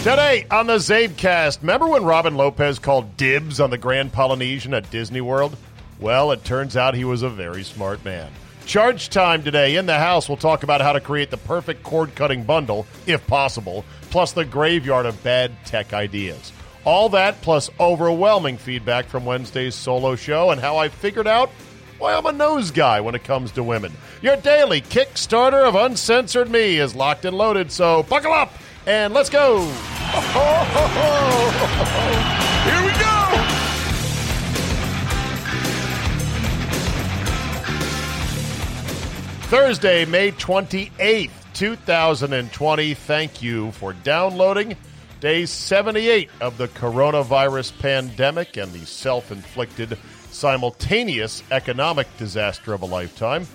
Today on the CzabeCast, remember when Robin Lopez called dibs on the Grand Polynesian at Disney World? Well, it turns out he was a very smart man. Charch time today in the house. We'll talk about how to create the perfect cord cutting bundle, if possible, plus the graveyard of bad tech ideas. All that plus overwhelming feedback from Wednesday's solo show and how I figured out why I'm a nose guy when it comes to women. Your daily Kickstarter of Uncensored Me is locked and loaded, so buckle up and let's go. Here we go. Thursday, May 28th, 2020. Thank you for downloading day 78 of the coronavirus pandemic and the self inflicted simultaneous economic disaster of a lifetime.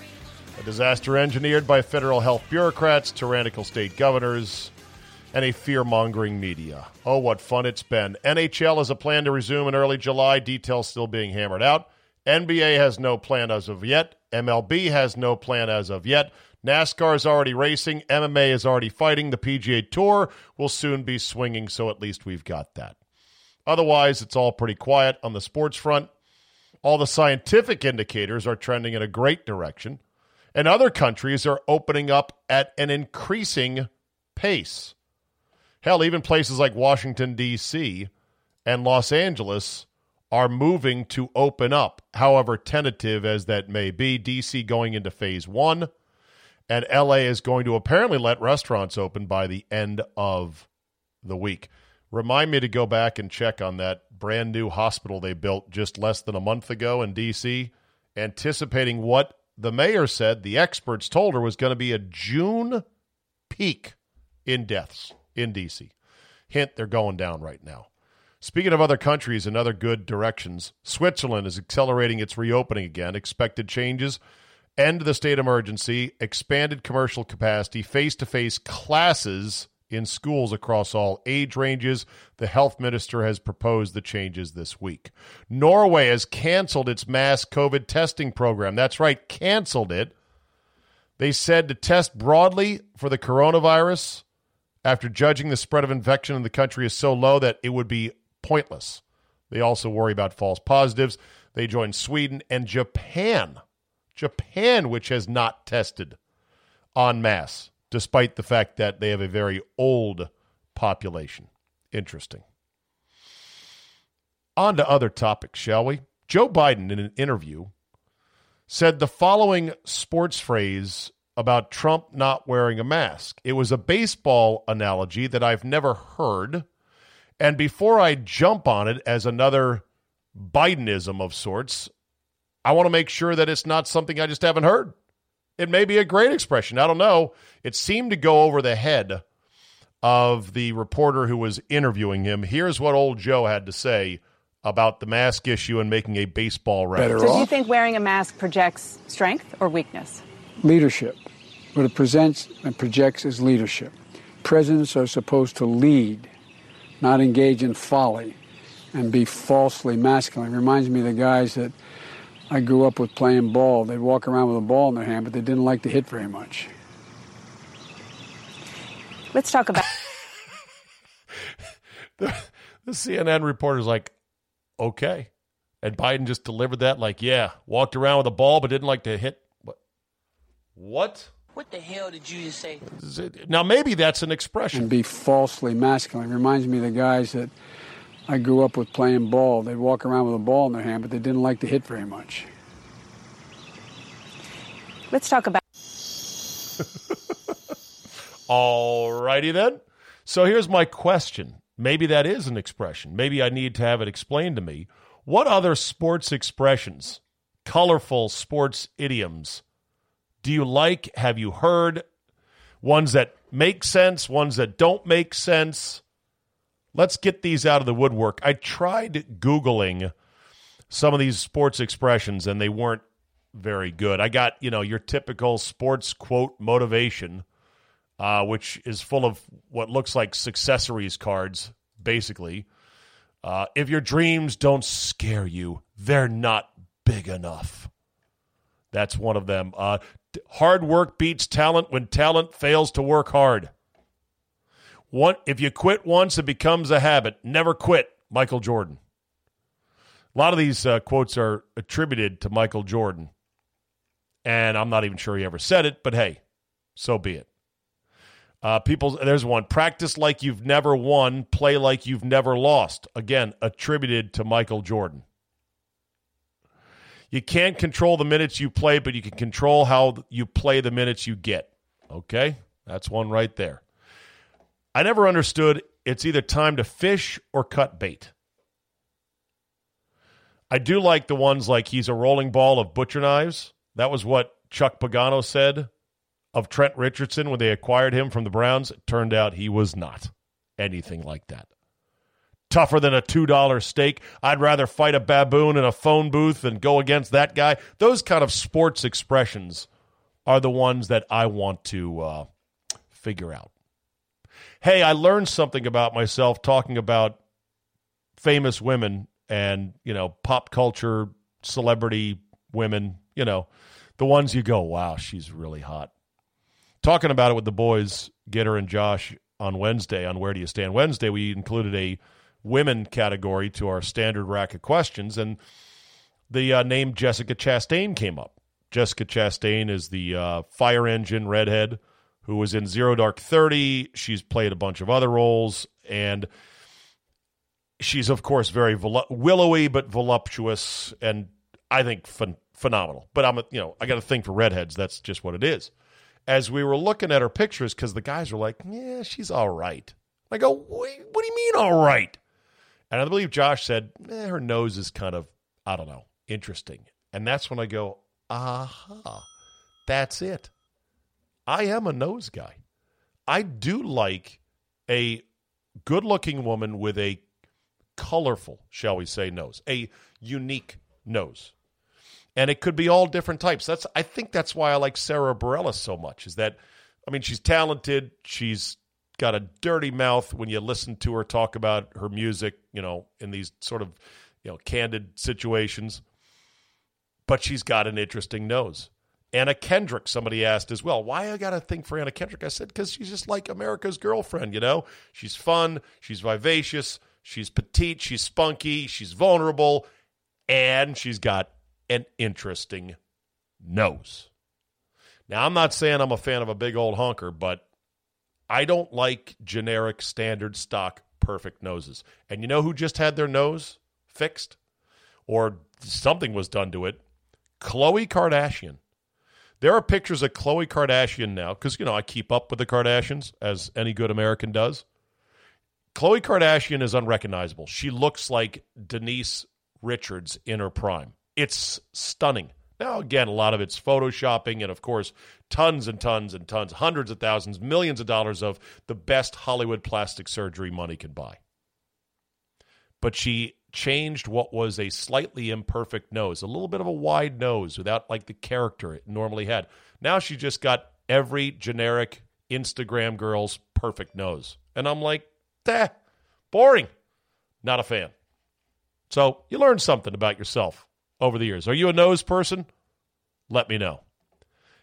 A disaster engineered by federal health bureaucrats, tyrannical state governors, and a fear mongering media. Oh, what fun it's been. NHL has a plan to resume in early July, details still being hammered out. NBA has no plan as of yet. MLB has no plan as of yet. NASCAR is already racing. MMA is already fighting. The PGA Tour will soon be swinging, so at least we've got that. Otherwise, it's all pretty quiet on the sports front. All the scientific indicators are trending in a great direction, and other countries are opening up at an increasing pace. Hell, even places like Washington, D.C. and Los Angeles are moving to open up, however tentative as that may be. D.C. going into phase one, and LA is going to apparently let restaurants open by the end of the week. Remind me to go back and check on that brand new hospital they built just less than a month ago in D.C., anticipating what the mayor said the experts told her was going to be a June peak in deaths in D.C. Hint, they're going down right now. Speaking of other countries and other good directions, Switzerland is accelerating its reopening again. Expected changes end the state emergency, expanded commercial capacity, face to face classes in schools across all age ranges. The health minister has proposed the changes this week. Norway has canceled its mass COVID testing program. That's right, canceled it. They said to test broadly for the coronavirus after judging the spread of infection in the country is so low that it would be pointless. They also worry about false positives. They join Sweden and Japan. Japan, which has not tested en masse, despite the fact that they have a very old population. Interesting. On to other topics, shall we? Joe Biden, in an interview, said the following sports phrase about Trump not wearing a mask. It was a baseball analogy that I've never heard. And before I jump on it as another Bidenism of sorts, I want to make sure that it's not something I just haven't heard. It may be a great expression. I don't know. It seemed to go over the head of the reporter who was interviewing him. Here's what old Joe had to say about the mask issue and making a baseball reference. So, do you think wearing a mask projects strength or weakness? Leadership. What it presents and projects is leadership. Presidents are supposed to lead, not engage in folly and be falsely masculine. It reminds me of the guys that I grew up with playing ball. They'd walk around with a ball in their hand, but they didn't like to hit very much. Let's talk about. the, the CNN reporter's like, okay. And Biden just delivered that like, yeah, walked around with a ball, but didn't like to hit. What? What? What the hell did you just say? Now, maybe that's an expression. And be falsely masculine. It reminds me of the guys that I grew up with playing ball. They'd walk around with a ball in their hand, but they didn't like to hit very much. Let's talk about. All righty then. So here's my question. Maybe that is an expression. Maybe I need to have it explained to me. What other sports expressions, colorful sports idioms, do you like? Have you heard? Ones that make sense, ones that don't make sense. Let's get these out of the woodwork. I tried Googling some of these sports expressions and they weren't very good. I got, you know, your typical sports quote motivation, uh, which is full of what looks like successories cards, basically. Uh, if your dreams don't scare you, they're not big enough. That's one of them. Uh, hard work beats talent when talent fails to work hard. One, if you quit once, it becomes a habit. Never quit, Michael Jordan. A lot of these uh, quotes are attributed to Michael Jordan. And I'm not even sure he ever said it, but hey, so be it. Uh, people, there's one. Practice like you've never won, play like you've never lost. Again, attributed to Michael Jordan. You can't control the minutes you play, but you can control how you play the minutes you get. Okay? That's one right there. I never understood it's either time to fish or cut bait. I do like the ones like he's a rolling ball of butcher knives. That was what Chuck Pagano said of Trent Richardson when they acquired him from the Browns. It turned out he was not anything like that. Tougher than a $2 steak. I'd rather fight a baboon in a phone booth than go against that guy. Those kind of sports expressions are the ones that I want to uh, figure out. Hey, I learned something about myself talking about famous women and, you know, pop culture, celebrity women, you know, the ones you go, wow, she's really hot. Talking about it with the boys, Gitter and Josh, on Wednesday, on Where Do You Stand Wednesday, we included a women category to our standard rack of questions, and the uh, name Jessica Chastain came up. Jessica Chastain is the uh, fire engine redhead who was in Zero Dark Thirty. She's played a bunch of other roles, and she's of course very vol- willowy but voluptuous, and I think ph- phenomenal. But I'm a, you know I got a thing for redheads. That's just what it is. As we were looking at her pictures, because the guys were like, "Yeah, she's all right." I go, "What do you mean all right?" And I believe Josh said, eh, "Her nose is kind of I don't know interesting," and that's when I go, "Aha, that's it." I am a nose guy. I do like a good looking woman with a colorful, shall we say, nose, a unique nose. And it could be all different types. That's I think that's why I like Sara Bareilles so much. Is that I mean she's talented. She's got a dirty mouth when you listen to her talk about her music, you know, in these sort of, you know, candid situations. But she's got an interesting nose. Anna Kendrick, somebody asked as well, why I got to think for Anna Kendrick? I said, because she's just like America's girlfriend, you know? She's fun, she's vivacious, she's petite, she's spunky, she's vulnerable, and she's got an interesting nose. Now, I'm not saying I'm a fan of a big old honker, but I don't like generic, standard, stock, perfect noses. And you know who just had their nose fixed? Or something was done to it? Khloe Kardashian. There are pictures of Khloe Kardashian now, because, you know, I keep up with the Kardashians, as any good American does. Khloe Kardashian is unrecognizable. She looks like Denise Richards in her prime. It's stunning. Now, again, a lot of it's photoshopping, and of course, tons and tons and tons, hundreds of thousands, millions of dollars of the best Hollywood plastic surgery money can buy. But she changed what was a slightly imperfect nose, a little bit of a wide nose without like the character it normally had. Now she just got every generic Instagram girl's perfect nose. And I'm like, "Dah, boring. Not a fan. So you learn something about yourself over the years. Are you a nose person? Let me know.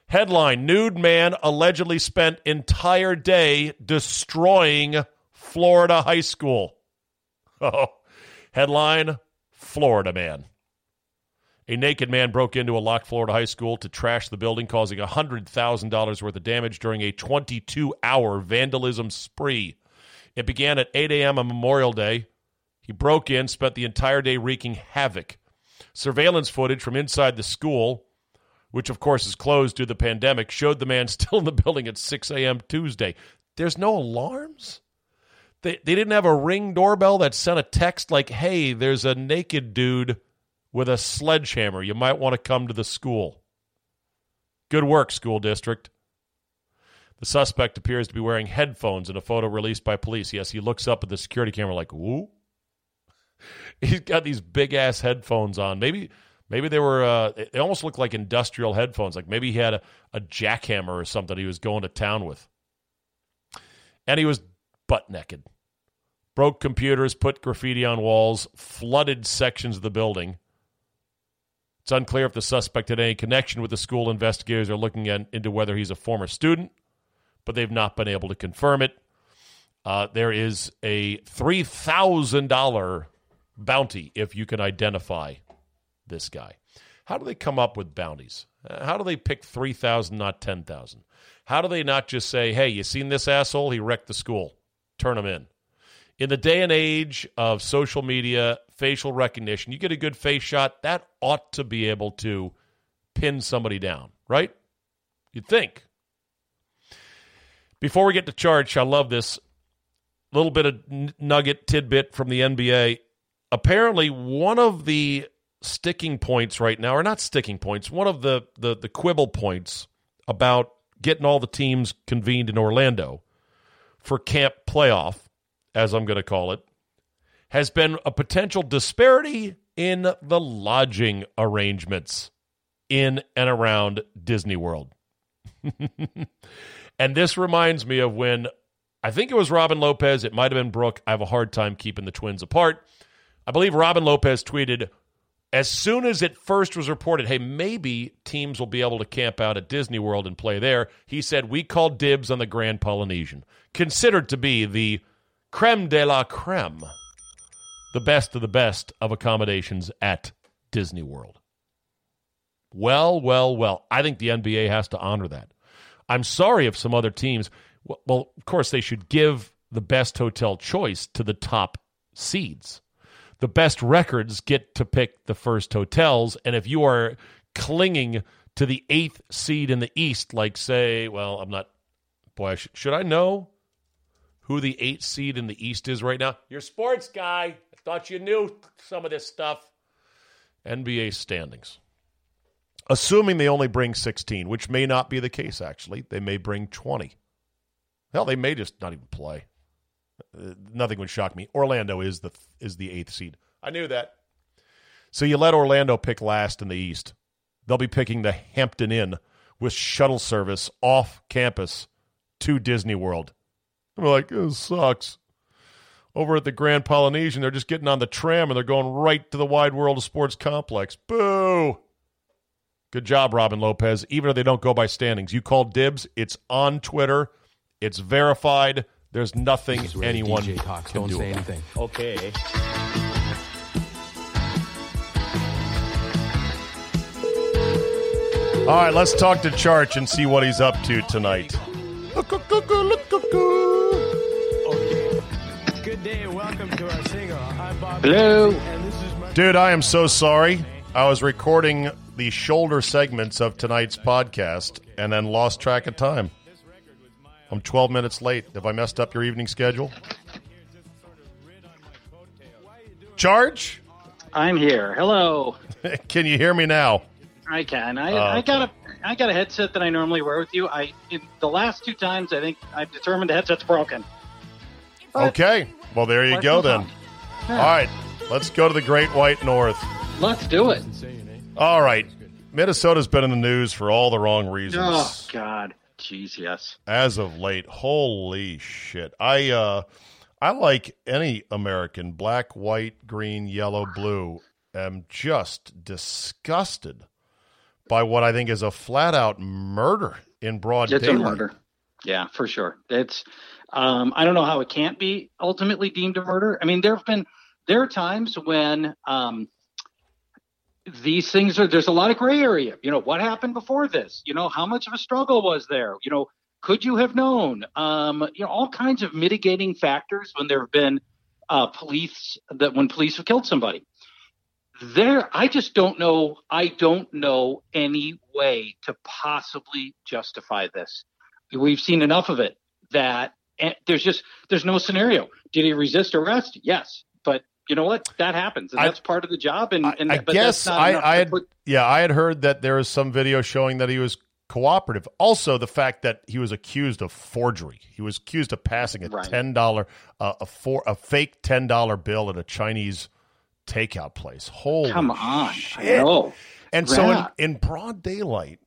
Headline Nude man allegedly spent entire day destroying Florida high school. Oh, Headline Florida man. A naked man broke into a locked Florida high school to trash the building, causing $100,000 worth of damage during a 22 hour vandalism spree. It began at 8 a.m. on Memorial Day. He broke in, spent the entire day wreaking havoc. Surveillance footage from inside the school, which of course is closed due to the pandemic, showed the man still in the building at 6 a.m. Tuesday. There's no alarms? They, they didn't have a ring doorbell that sent a text like, hey, there's a naked dude with a sledgehammer. You might want to come to the school. Good work, school district. The suspect appears to be wearing headphones in a photo released by police. Yes, he looks up at the security camera like, woo. He's got these big ass headphones on. Maybe maybe they were uh, they almost look like industrial headphones. Like maybe he had a, a jackhammer or something he was going to town with. And he was butt naked. Broke computers, put graffiti on walls, flooded sections of the building. It's unclear if the suspect had any connection with the school. Investigators are looking at, into whether he's a former student, but they've not been able to confirm it. Uh, there is a three thousand dollar bounty if you can identify this guy. How do they come up with bounties? Uh, How do they pick three thousand, not ten thousand? How do they not just say, "Hey, you seen this asshole? He wrecked the school. Turn him in." In the day and age of social media, facial recognition, you get a good face shot, that ought to be able to pin somebody down, right? You'd think. Before we get to Charch, I love this little bit of nugget tidbit from the NBA. Apparently, one of the sticking points right now, or not sticking points, one of the, the, the quibble points about getting all the teams convened in Orlando for camp playoff, as I'm going to call it, has been a potential disparity in the lodging arrangements in and around Disney World. and this reminds me of when I think it was Robin Lopez, it might have been Brooke. I have a hard time keeping the twins apart. I believe Robin Lopez tweeted as soon as it first was reported, hey, maybe teams will be able to camp out at Disney World and play there. He said, We called dibs on the Grand Polynesian, considered to be the creme de la creme, the best of the best of accommodations at Disney World. Well, well, well. I think the NBA has to honor that. I'm sorry if some other teams, well, of course, they should give the best hotel choice to the top seeds. The best records get to pick the first hotels. And if you are clinging to the eighth seed in the East, like, say, well, I'm not, boy, I sh- should I know who the eighth seed in the East is right now? You're sports guy. I thought you knew some of this stuff. NBA standings assuming they only bring 16, which may not be the case, actually. They may bring 20. Hell, they may just not even play. Uh, nothing would shock me. Orlando is the is the eighth seed. I knew that. So you let Orlando pick last in the East. They'll be picking the Hampton Inn with shuttle service off campus to Disney World. I'm like, this sucks. Over at the Grand Polynesian, they're just getting on the tram and they're going right to the Wide World of Sports complex. Boo! Good job, Robin Lopez. Even if they don't go by standings, you called dibs. It's on Twitter. It's verified. There's nothing This the anyone DJ talks. can Don't do say about anything. Okay. All right, let's talk to Charch and see what he's up to tonight. Good day, welcome to our single. I'm Bob. Hello. And this is my Dude, I am so sorry. I was recording the shoulder segments of tonight's podcast and then lost track of time. I'm 12 minutes late. Have I messed up your evening schedule? Charch? I'm here. Hello. Can you hear me now? I can. I, Oh, I got a I got a headset that I normally wear with you. I in the last two times I think I've determined the headset's broken. But Okay. Well, there you go then. on. All right. Let's go to the Great White North. Let's do it. All right. Minnesota's been in the news for all the wrong reasons. Oh God. Jeez, yes. as of late. Holy shit. I uh I like any American, black, white, green, yellow, blue, am just disgusted by what I think is a flat out murder in broad It's a daylight. murder. Yeah, for sure. It's um, I don't know how it can't be ultimately deemed a murder. I mean, there have been there are times when um, these things are there's a lot of gray area. You know, what happened before this? You know, how much of a struggle was there? You know, could you have known? Um, you know, all kinds of mitigating factors when there have been uh, police that when police have killed somebody. There, I just don't know. I don't know any way to possibly justify this. We've seen enough of it that and there's just there's no scenario. Did he resist arrest? Yes, you know what? That happens, and I- that's part of the job. And, I, and I but guess I, I had put- yeah, I had heard that there was some video showing that he was cooperative. Also, the fact that he was accused of forgery. He was accused of passing a Right. ten dollar uh, a for a fake ten dollar bill at a Chinese takeout place. Holy come on. I shit. know. And so in, in broad daylight,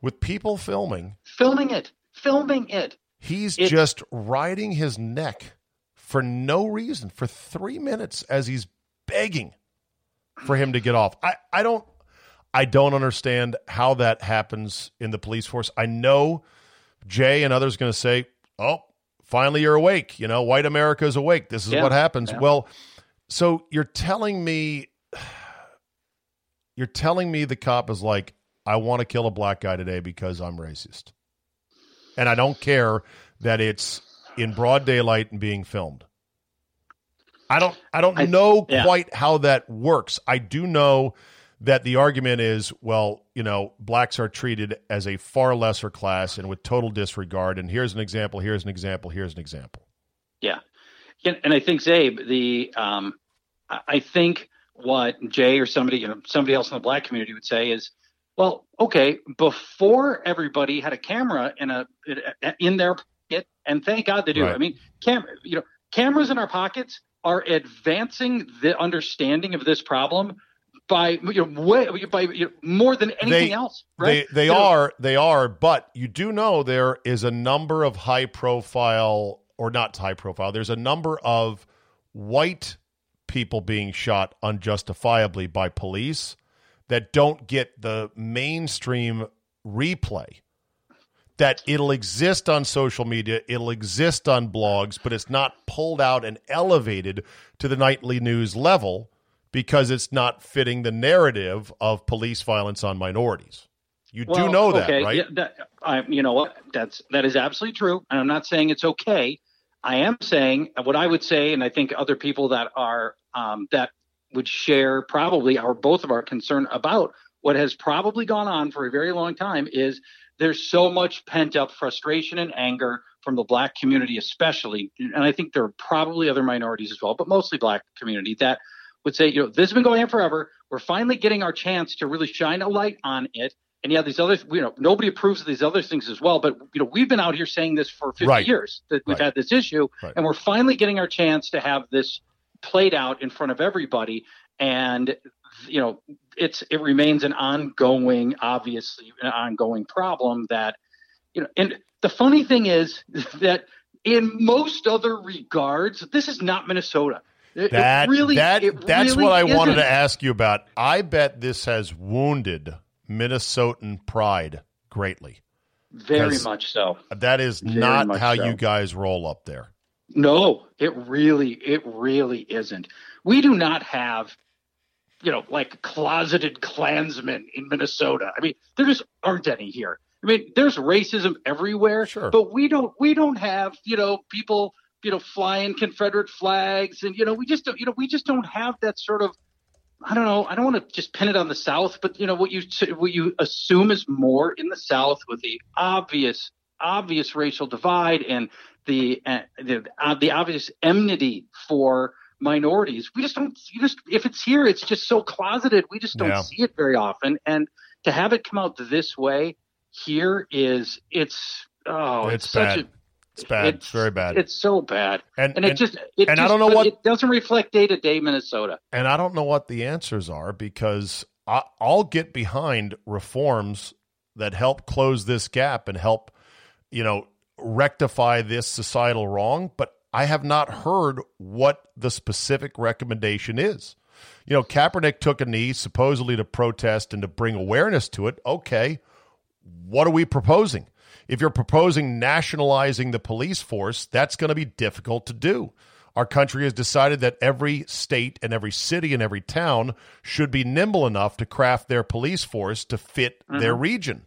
with people filming, filming it, filming it. he's It's- just riding his neck for no reason for three minutes as he's begging for him to get off. I, I don't I don't understand how that happens in the police force. I know Jay and others going to say, "Oh, Finally, you're awake. You know, white America is awake. This is Yeah. what happens. Yeah. Well, so you're telling me, you're telling me the cop is like, I want to kill a black guy today because I'm racist, and I don't care that it's in broad daylight and being filmed. I don't I don't I- know yeah. quite how that works. I do know that the argument is, well, you know, blacks are treated as a far lesser class and with total disregard. And here's an example, here's an example, here's an example. Yeah, and, and I think Czabe, the um, I I think what Jay or somebody, you know, somebody else in the black community would say is, well, okay, before everybody had a camera in a in their pocket, and thank God they do. Right. I mean, cam, you know, cameras in our pockets are advancing the understanding of this problem by you know way by you know, more than anything They- else. Right? They they You know, are they are, but you do know there is a number of high profile or not high profile. There's a number of white people being shot unjustifiably by police that don't get the mainstream replay. That it'll exist on social media, it'll exist on blogs, but it's not pulled out and elevated to the nightly news level because it's not fitting the narrative of police violence on minorities. You do Well, know that, okay, right? Yeah, that, I, you know what? That's that is absolutely true, and I'm not saying it's okay. I am saying what I would say, and I think other people that are um, that would share probably our both of our concern about what has probably gone on for a very long time is there's so much pent up frustration and anger from the black community, especially, and I think there are probably other minorities as well, but mostly black community that would say, you know, this has been going on forever. We're finally getting our chance to really shine a light on it. And yeah, these other, you know, nobody approves of these other things as well. But you know, we've been out here saying this for 50 Right. years that we've Right. had this issue, Right. and we're finally getting our chance to have this played out in front of everybody. And you know, it's it remains an ongoing, obviously, an ongoing problem that you know. And the funny thing is that in most other regards, this is not Minnesota. It- it That really, that that's really what I wanted isn't. to ask you about. I bet this has wounded Minnesotan pride greatly. Very much so. That is Very not how so. you guys roll up there. No, it really, it really isn't. We do not have, you know, like closeted Klansmen in Minnesota. I mean, there just aren't any here. I mean, there's racism everywhere, Sure. but we don't, we don't have, you know, people, you know, flying Confederate flags, and you know, we just, don't, you know, we just don't have that sort of. I don't know. I don't want to just pin it on the South, but you know what you what you assume is more in the South with the obvious obvious racial divide and the uh, the, uh, the obvious enmity for minorities. We just don't. You just if it's here, it's just so closeted. We just don't Yeah. see it very often. And to have it come out this way here is it's oh It's it's, such bad. a It's bad. It's, very bad. It's so bad, and and, it just it and I just- don't know what- it doesn't reflect day to day Minnesota. and I don't know what the answers are because I, I'll get behind reforms that help close this gap and help, you know, rectify this societal wrong. But I have not heard what the specific recommendation is. You know, Kaepernick took a knee supposedly to protest and to bring awareness to it. Okay, what are we proposing? If you're proposing nationalizing the police force, that's going to be difficult to do. Our country has decided that every state and every city and every town should be nimble enough to craft their police force to fit their mm-hmm. region.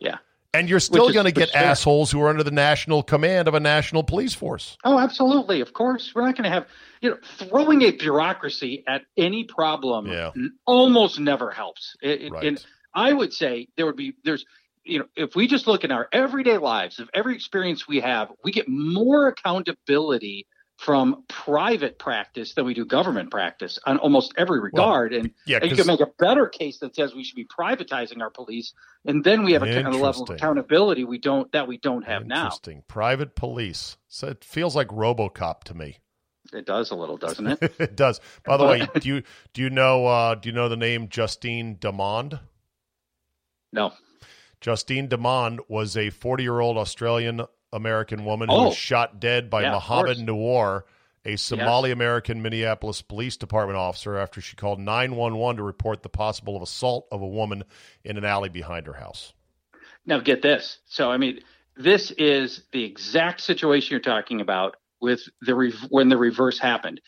Yeah. And you're still going to get fair. assholes who are under the national command of a national police force. Oh, absolutely. Of course, we're not going to have you know throwing a bureaucracy at any problem Yeah. almost never helps. It- Right. And I would say there would be there's you know if we just look in our everyday lives of every experience we have, we get more accountability from private practice than we do government practice on almost every regard. and yeah, and you can make a better case that says we should be privatizing our police, and then we have a kind of level of accountability we don't that we don't have now. Interesting. Private police. So it feels like RoboCop to me. It does a little, doesn't it? it does. By the way, do you do you know uh, do you know the name Justine Damond? no. Justine Damond was a 40 year old Australian American woman who Oh. was shot dead by Yeah, Mohamed. Noor, a Somali American Minneapolis Police Department officer, after she called 911 to report the possible assault of a woman in an alley behind her house. Now get this. So I mean, this is the exact situation you're talking about with the re- when the reverse happened.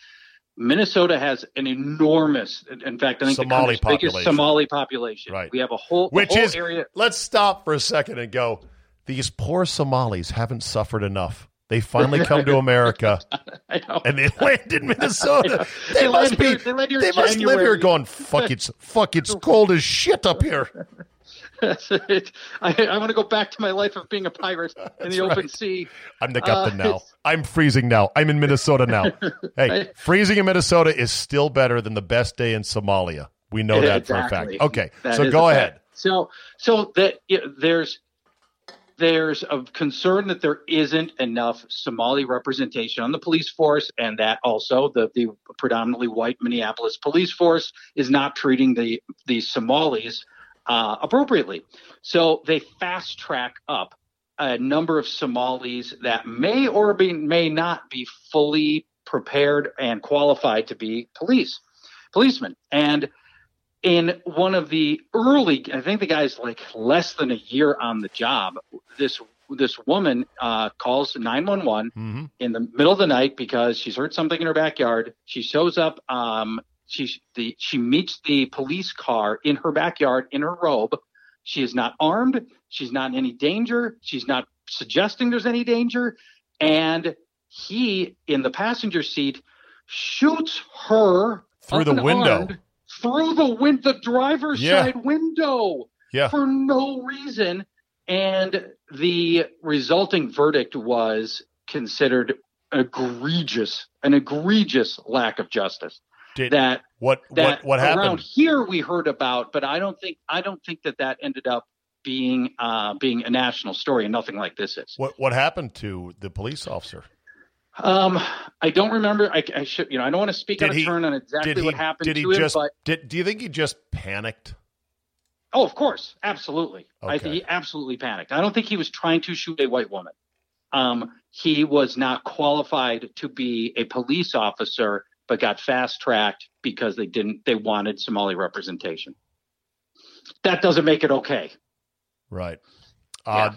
Minnesota has an enormous, in fact, I think Somali the biggest. Somali population. Right. We have a whole, Which whole is, area. let's stop for a second and go, these poor Somalis haven't suffered enough. They finally come to America and they land in Minnesota. They, They must be, here- they they must live here going, fuck, it's, fuck, it's cold as shit up here. I, I want to go back to my life of being a pirate in the open sea. I'm the captain Uh, now. I'm freezing now. I'm in Minnesota now. Hey, freezing in Minnesota is still better than the best day in Somalia. We know that for a fact. Okay, That so go ahead. So, so that you know, there's there's a concern that there isn't enough Somali representation on the police force, and that also the the predominantly white Minneapolis police force is not treating the the Somalis uh, appropriately. So they fast track up a number of Somalis that may or be, may not be fully prepared and qualified to be police policemen and in one of the early i think the guy's like less than a year on the job this this woman uh, calls 911 Mhm. in the middle of the night because she's heard something in her backyard. She shows up um, she the she meets the police car in her backyard in her robe. She is not armed. She's not in any danger. She's not suggesting there's any danger. And he in the passenger seat shoots her Through the window. Through the win- the driver's Yeah. side window Yeah. for no reason and the resulting verdict was considered egregious an egregious lack of justice Did, that what that what what around happened? here we heard about but i don't think i don't think that that ended up being uh being a national story and nothing like this is What what happened to the police officer? Um i don't remember i, I should you know i don't want to speak Did out of turn on exactly he what happened did to he him just but did do you think he just panicked? Oh, of course, absolutely. I think he absolutely panicked. I don't think he was trying to shoot a white woman. Um, he was not qualified to be a police officer, but got fast tracked because they didn't. They wanted Somali representation. That doesn't make it okay. Right. Uh,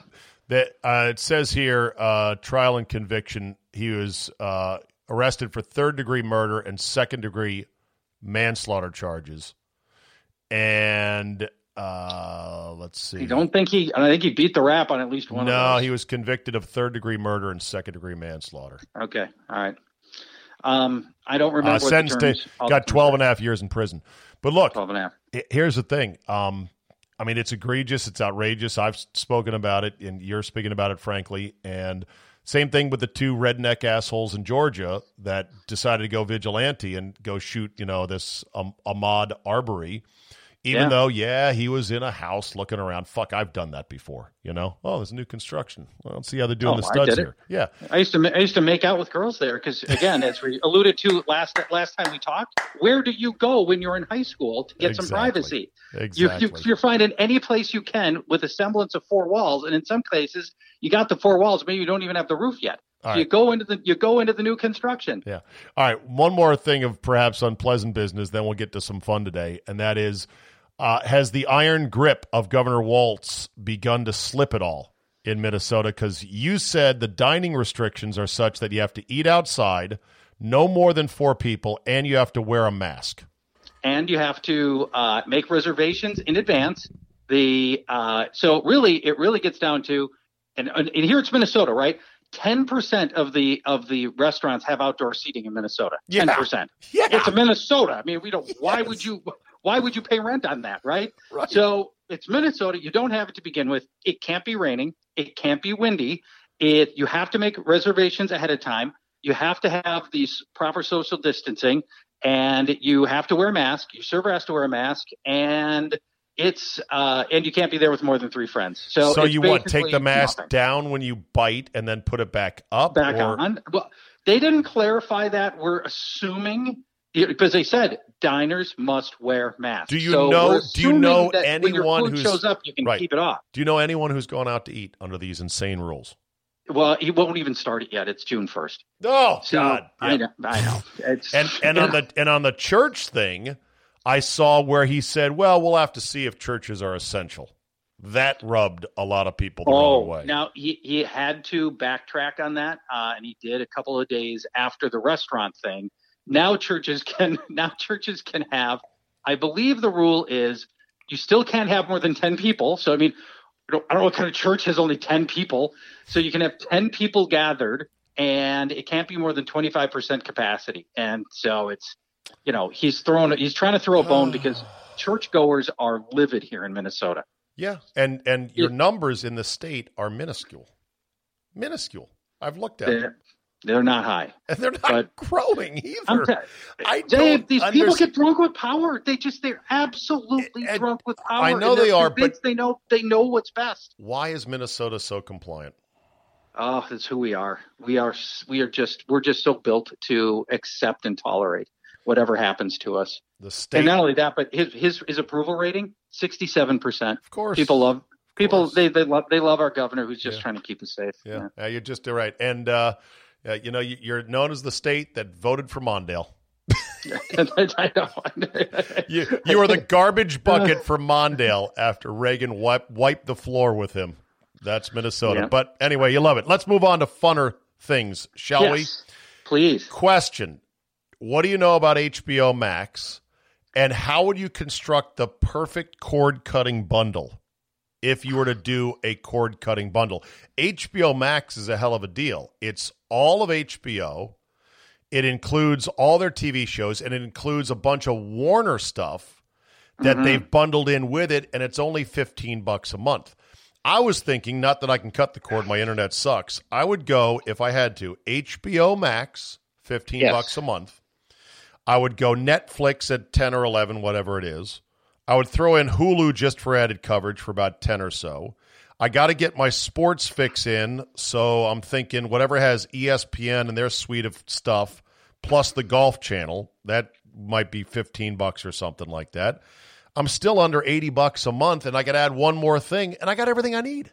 that uh, it says here, uh, trial and conviction. He was uh, arrested for third degree murder and second degree manslaughter charges. And uh, let's see. I don't think he. I think he beat the rap on at least one. no, of those. No, he was convicted of third degree murder and second degree manslaughter. Okay, all right. Um, I don't remember. Uh, what the sentenced to got the 12 and a half years in prison. But look, are. 12 and a half. Here's the thing. Um, I mean, it's egregious. It's outrageous. I've spoken about it, and you're speaking about it, frankly. And same thing with the two redneck assholes in Georgia that decided to go vigilante and go shoot, you know, this um, Ahmaud Arbery. Even Yeah. though, yeah, he was in a house looking around. Fuck, I've done that before. You know, oh, there's new construction. Well, let's see how they're doing Oh, the I studs did it. here. Yeah, I used to I used to make out with girls there because again, as we alluded to last last time we talked, where do you go when you're in high school to get some privacy? exactly. You, you you're finding any place you can with a semblance of four walls, and in some cases, you got the four walls, maybe you don't even have the roof yet. All So you go into the you go into the new construction. Yeah. All right. One more thing of perhaps unpleasant business, then we'll get to some fun today. And that is uh, has the iron grip of Governor Walz begun to slip at all in Minnesota? Because you said the dining restrictions are such that you have to eat outside, no more than four people, and you have to wear a mask. and you have to uh, make reservations in advance. The uh, so really, it really gets down to, and, and here it's Minnesota, right? Ten percent of the of the restaurants have outdoor seating in Minnesota. Yeah. Ten percent. Yeah. It's a Minnesota. I mean, we don't. Why would you? Why would you pay rent on that, right? Right. So it's Minnesota. You don't have it to begin with. It can't be raining. It can't be windy. It you have to make reservations ahead of time. You have to have these proper social distancing, and you have to wear a mask. Your server has to wear a mask, and it's uh, and you can't be there with more than three friends. So So, it's you what? Take the mask nothing. down when you bite and then put it back up? back or- on. Well, they didn't clarify that. We're assuming because they said diners must wear masks. Do you So know- do you know that when your anyone who shows up, you can Right. keep it off? Do you know anyone who's gone out to eat under these insane rules? Well, he won't even start it yet. It's June first. Oh, So God. I know. I know. It's and and on the and on the church thing, I saw where he said, "Well, we'll have to see if churches are essential." That rubbed a lot of people the Oh, wrong way. now he, he had to backtrack on that, uh, and he did a couple of days after the restaurant thing. Now churches can now churches can have. I believe the rule is you still can't have more than ten people. So I mean, I don't, I don't know what kind of church has only ten people. So you can have ten people gathered, and it can't be more than twenty five percent capacity. And so it's, you know, he's throwing he's trying to throw a bone because churchgoers are livid here in Minnesota. yeah, and and your numbers in the state are minuscule, minuscule. I've looked at them, They're, not high. and they're not but- growing either. ta- I Dave, don't these people underst- get drunk with power. They just they're absolutely And- drunk with power. I know they are, convinced They know they know what's best. Why is Minnesota so compliant? Oh, that's who we are. We are we are just we're just so built to accept and tolerate whatever happens to us. The state, And not only that, but his his his approval rating sixty seven percent. of course, People love people. They they love they love our governor who's just Yeah. trying to keep us safe. Yeah, yeah you're just right. And uh, uh, you know, you- you're known as the state that voted for Mondale. You, you were the garbage bucket for Mondale after Reagan wiped, wiped the floor with him. That's Minnesota. Yeah. But anyway, you love it. Let's move on to funner things, shall we? Please. Question What do you know about HBO Max? And how would you construct the perfect cord cutting bundle if you were to do a cord cutting bundle? HBO Max is a hell of a deal. It's all of HBO, it includes all their TV shows, and it includes a bunch of Warner stuff that mm-hmm. they've bundled in with it, and it's only 15 bucks a month. I was thinking, not that I can cut the cord, my internet sucks. I would go, if I had to, HBO Max, 15 Yes. bucks a month. I would go Netflix at 10 or 11, whatever it is. I would throw in Hulu just for added coverage for about 10 or so. I got to get my sports fix in, so I'm thinking whatever has ESPN and their suite of stuff, plus the golf channel, that might be 15 bucks or something like that. I'm still under 80 bucks a month, and I could add one more thing, and I got everything I need.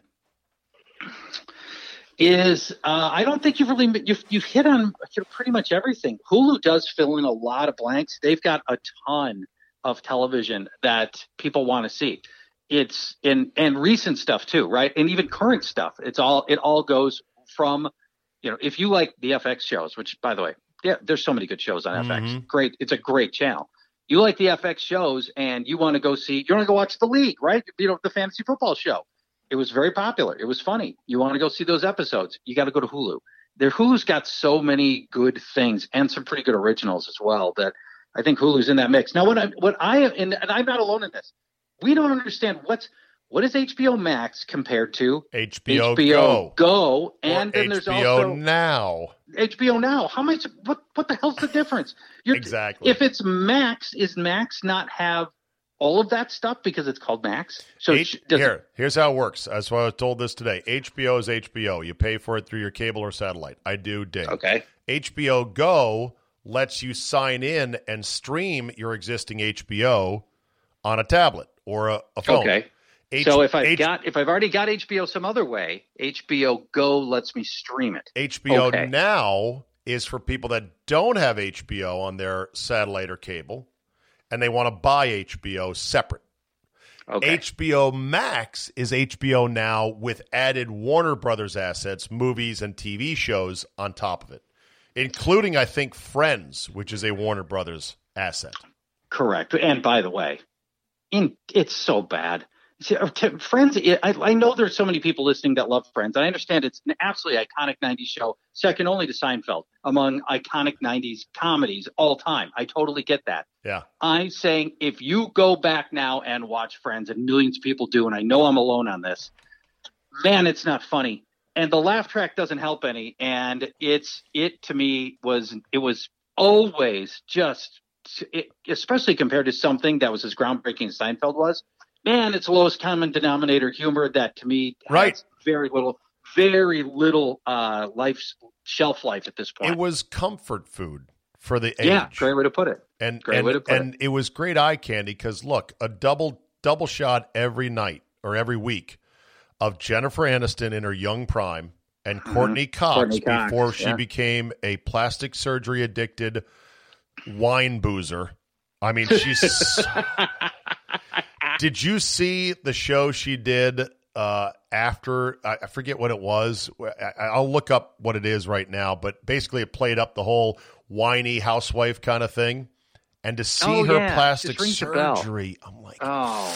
is uh, I don't think you've really you've, you've hit on pretty much everything. Hulu does fill in a lot of blanks. They've got a ton of television that people want to see. It's in and recent stuff too, right? And even current stuff. It's all it all goes from you know if you like the FX shows, which by the way, yeah, there's so many good shows on FX. Mhm. Great, it's a great channel. You like the FX shows, and you want to go see, you want to go watch the league, right? You know the fantasy football show it was very popular. It was funny. You want to go see those episodes? You got to go to Hulu. Their Hulu's got so many good things and some pretty good originals as well that I think Hulu's in that mix. Now, what I what I and, and I'm not alone in this. We don't understand what's what is HBO Max compared to HBO, HBO Go. Go, and then there's HBO also Now. HBO Now. How much? What what the hell's the difference? You're, Exactly. If it's Max, is Max not have all of that stuff because it's called Max? So H- here, here's how it works. That's why I was told this today. HBO is HBO. You pay for it through your cable or satellite. I do Dave. okay. HBO Go lets you sign in and stream your existing HBO on a tablet or a, a phone. Okay. H- so if I've H- got if I've already got HBO some other way, HBO Go lets me stream it. HBO Okay. Now is for people that don't have HBO on their satellite or cable and they want to buy HBO separate. Okay. HBO Max is HBO Now with added Warner Brothers assets, movies, and TV shows on top of it, including, I think, Friends, which is a Warner Brothers asset. Correct. And by the way, in it's so bad. See, uh, Friends, I, I know there's so many people listening that love Friends. I understand it's an absolutely iconic 90s show, second only to Seinfeld, among iconic 90s comedies all time. I totally get that. Yeah. I'm saying if you go back now and watch Friends, and millions of people do, and I know I'm alone on this, man, it's not funny. And the laugh track doesn't help any. And it's it to me was it was always just, it, especially compared to something that was as groundbreaking as Seinfeld was. Man, it's lowest common denominator humor that to me has Right. very little, very little uh, life shelf life at this point. It was comfort food for the age. yeah, great way to put it. and Great and, way to put and it. was great eye candy because look, a double double shot every night or every week of Jennifer Aniston in her young prime and Courteney Cox. Courteney Cox, before she yeah. became a plastic surgery addicted wine boozer. I mean, she's Did you see the show she did uh, after? I, I forget what it was. I, I'll look up what it is right now. But basically, it played up the whole whiny housewife kind of thing. And to see Oh, her yeah. plastic Just rings a bell. surgery, I'm like, Oh,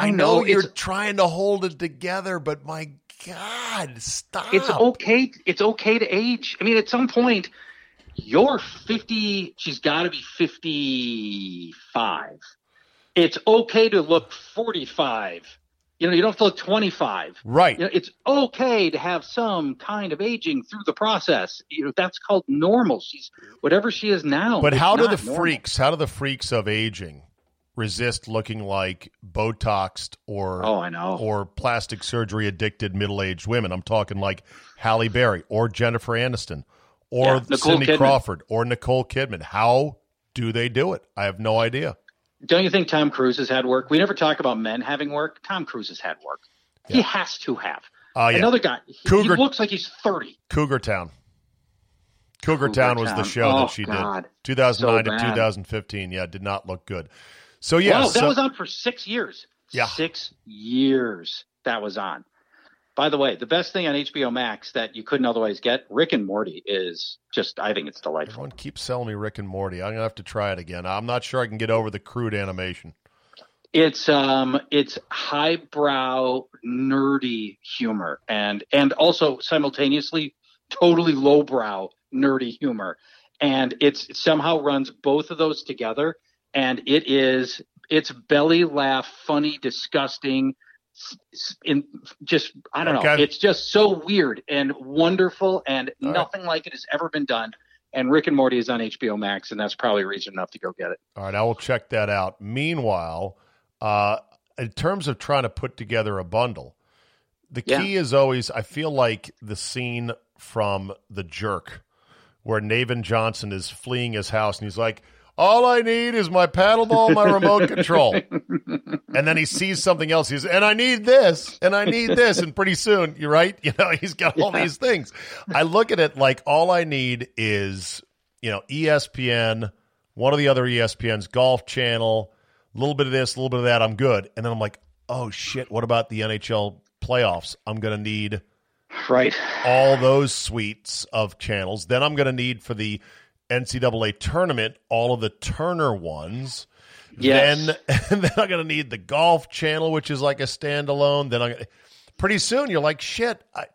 I know, you're trying to hold it together, but my God, stop! it's okay. It's okay to age. I mean, at some point, you're 50. She's got to be 55. It's okay to look 45. You know, you don't have to look 25. Right. You know, it's okay to have some kind of aging through the process. You know, that's called normal. She's whatever she is now. But how do the normal. freaks? How do the freaks of aging resist looking like Botoxed or Oh, I know. or plastic surgery addicted middle aged women? I'm talking like Halle Berry or Jennifer Aniston or Yeah, Cindy Kidman. Crawford or Nicole Kidman. How do they do it? I have no idea. Don't you think Tom Cruise has had work? We never talk about men having work. Tom Cruise has had work. He has to have. Oh yeah, Another guy. He, Cougar- he looks like he's 30. Cougar Town. Cougar, Cougar Town was the show Oh, that she God. did. 2009 So to 2015. Yeah, did not look good. So yeah, wow, so- that was on for six years. Yeah. Six years that was on. By the way, the best thing on HBO Max that you couldn't otherwise get, Rick and Morty, is just, I think it's delightful. Everyone keeps selling me Rick and Morty. I'm gonna have to try it again. I'm not sure I can get over the crude animation. It's um it's highbrow nerdy humor and and also simultaneously totally lowbrow nerdy humor and it's it somehow runs both of those together and it is it's belly laugh funny disgusting in just I don't know it's just so weird and wonderful and All right. nothing like it has ever been done and Rick and Morty is on HBO Max and that's probably reason enough to go get it. All right, I will check that out. Meanwhile, uh, in terms of trying to put together a bundle, the Yeah. key is always I feel like the scene from The Jerk, where Navin Johnson is fleeing his house and he's like, "All I need is my paddleball, my remote control," and then he sees something else. He's and I need this, and I need this, and pretty soon, you're right. You know, he's got all Yeah. these things. I look at it like all I need is you know ESPN, one of the other ESPN's Golf Channel, a little bit of this, a little bit of that. I'm good, and then I'm like, oh shit, what about the NHL playoffs? I'm gonna need Right. all those suites of channels. Then I'm going to need for the NCAA tournament all of the Turner ones. Yes. Then, and then I'm going to need the golf channel, which is like a standalone. Then I'm gonna, pretty soon you're like, shit, I,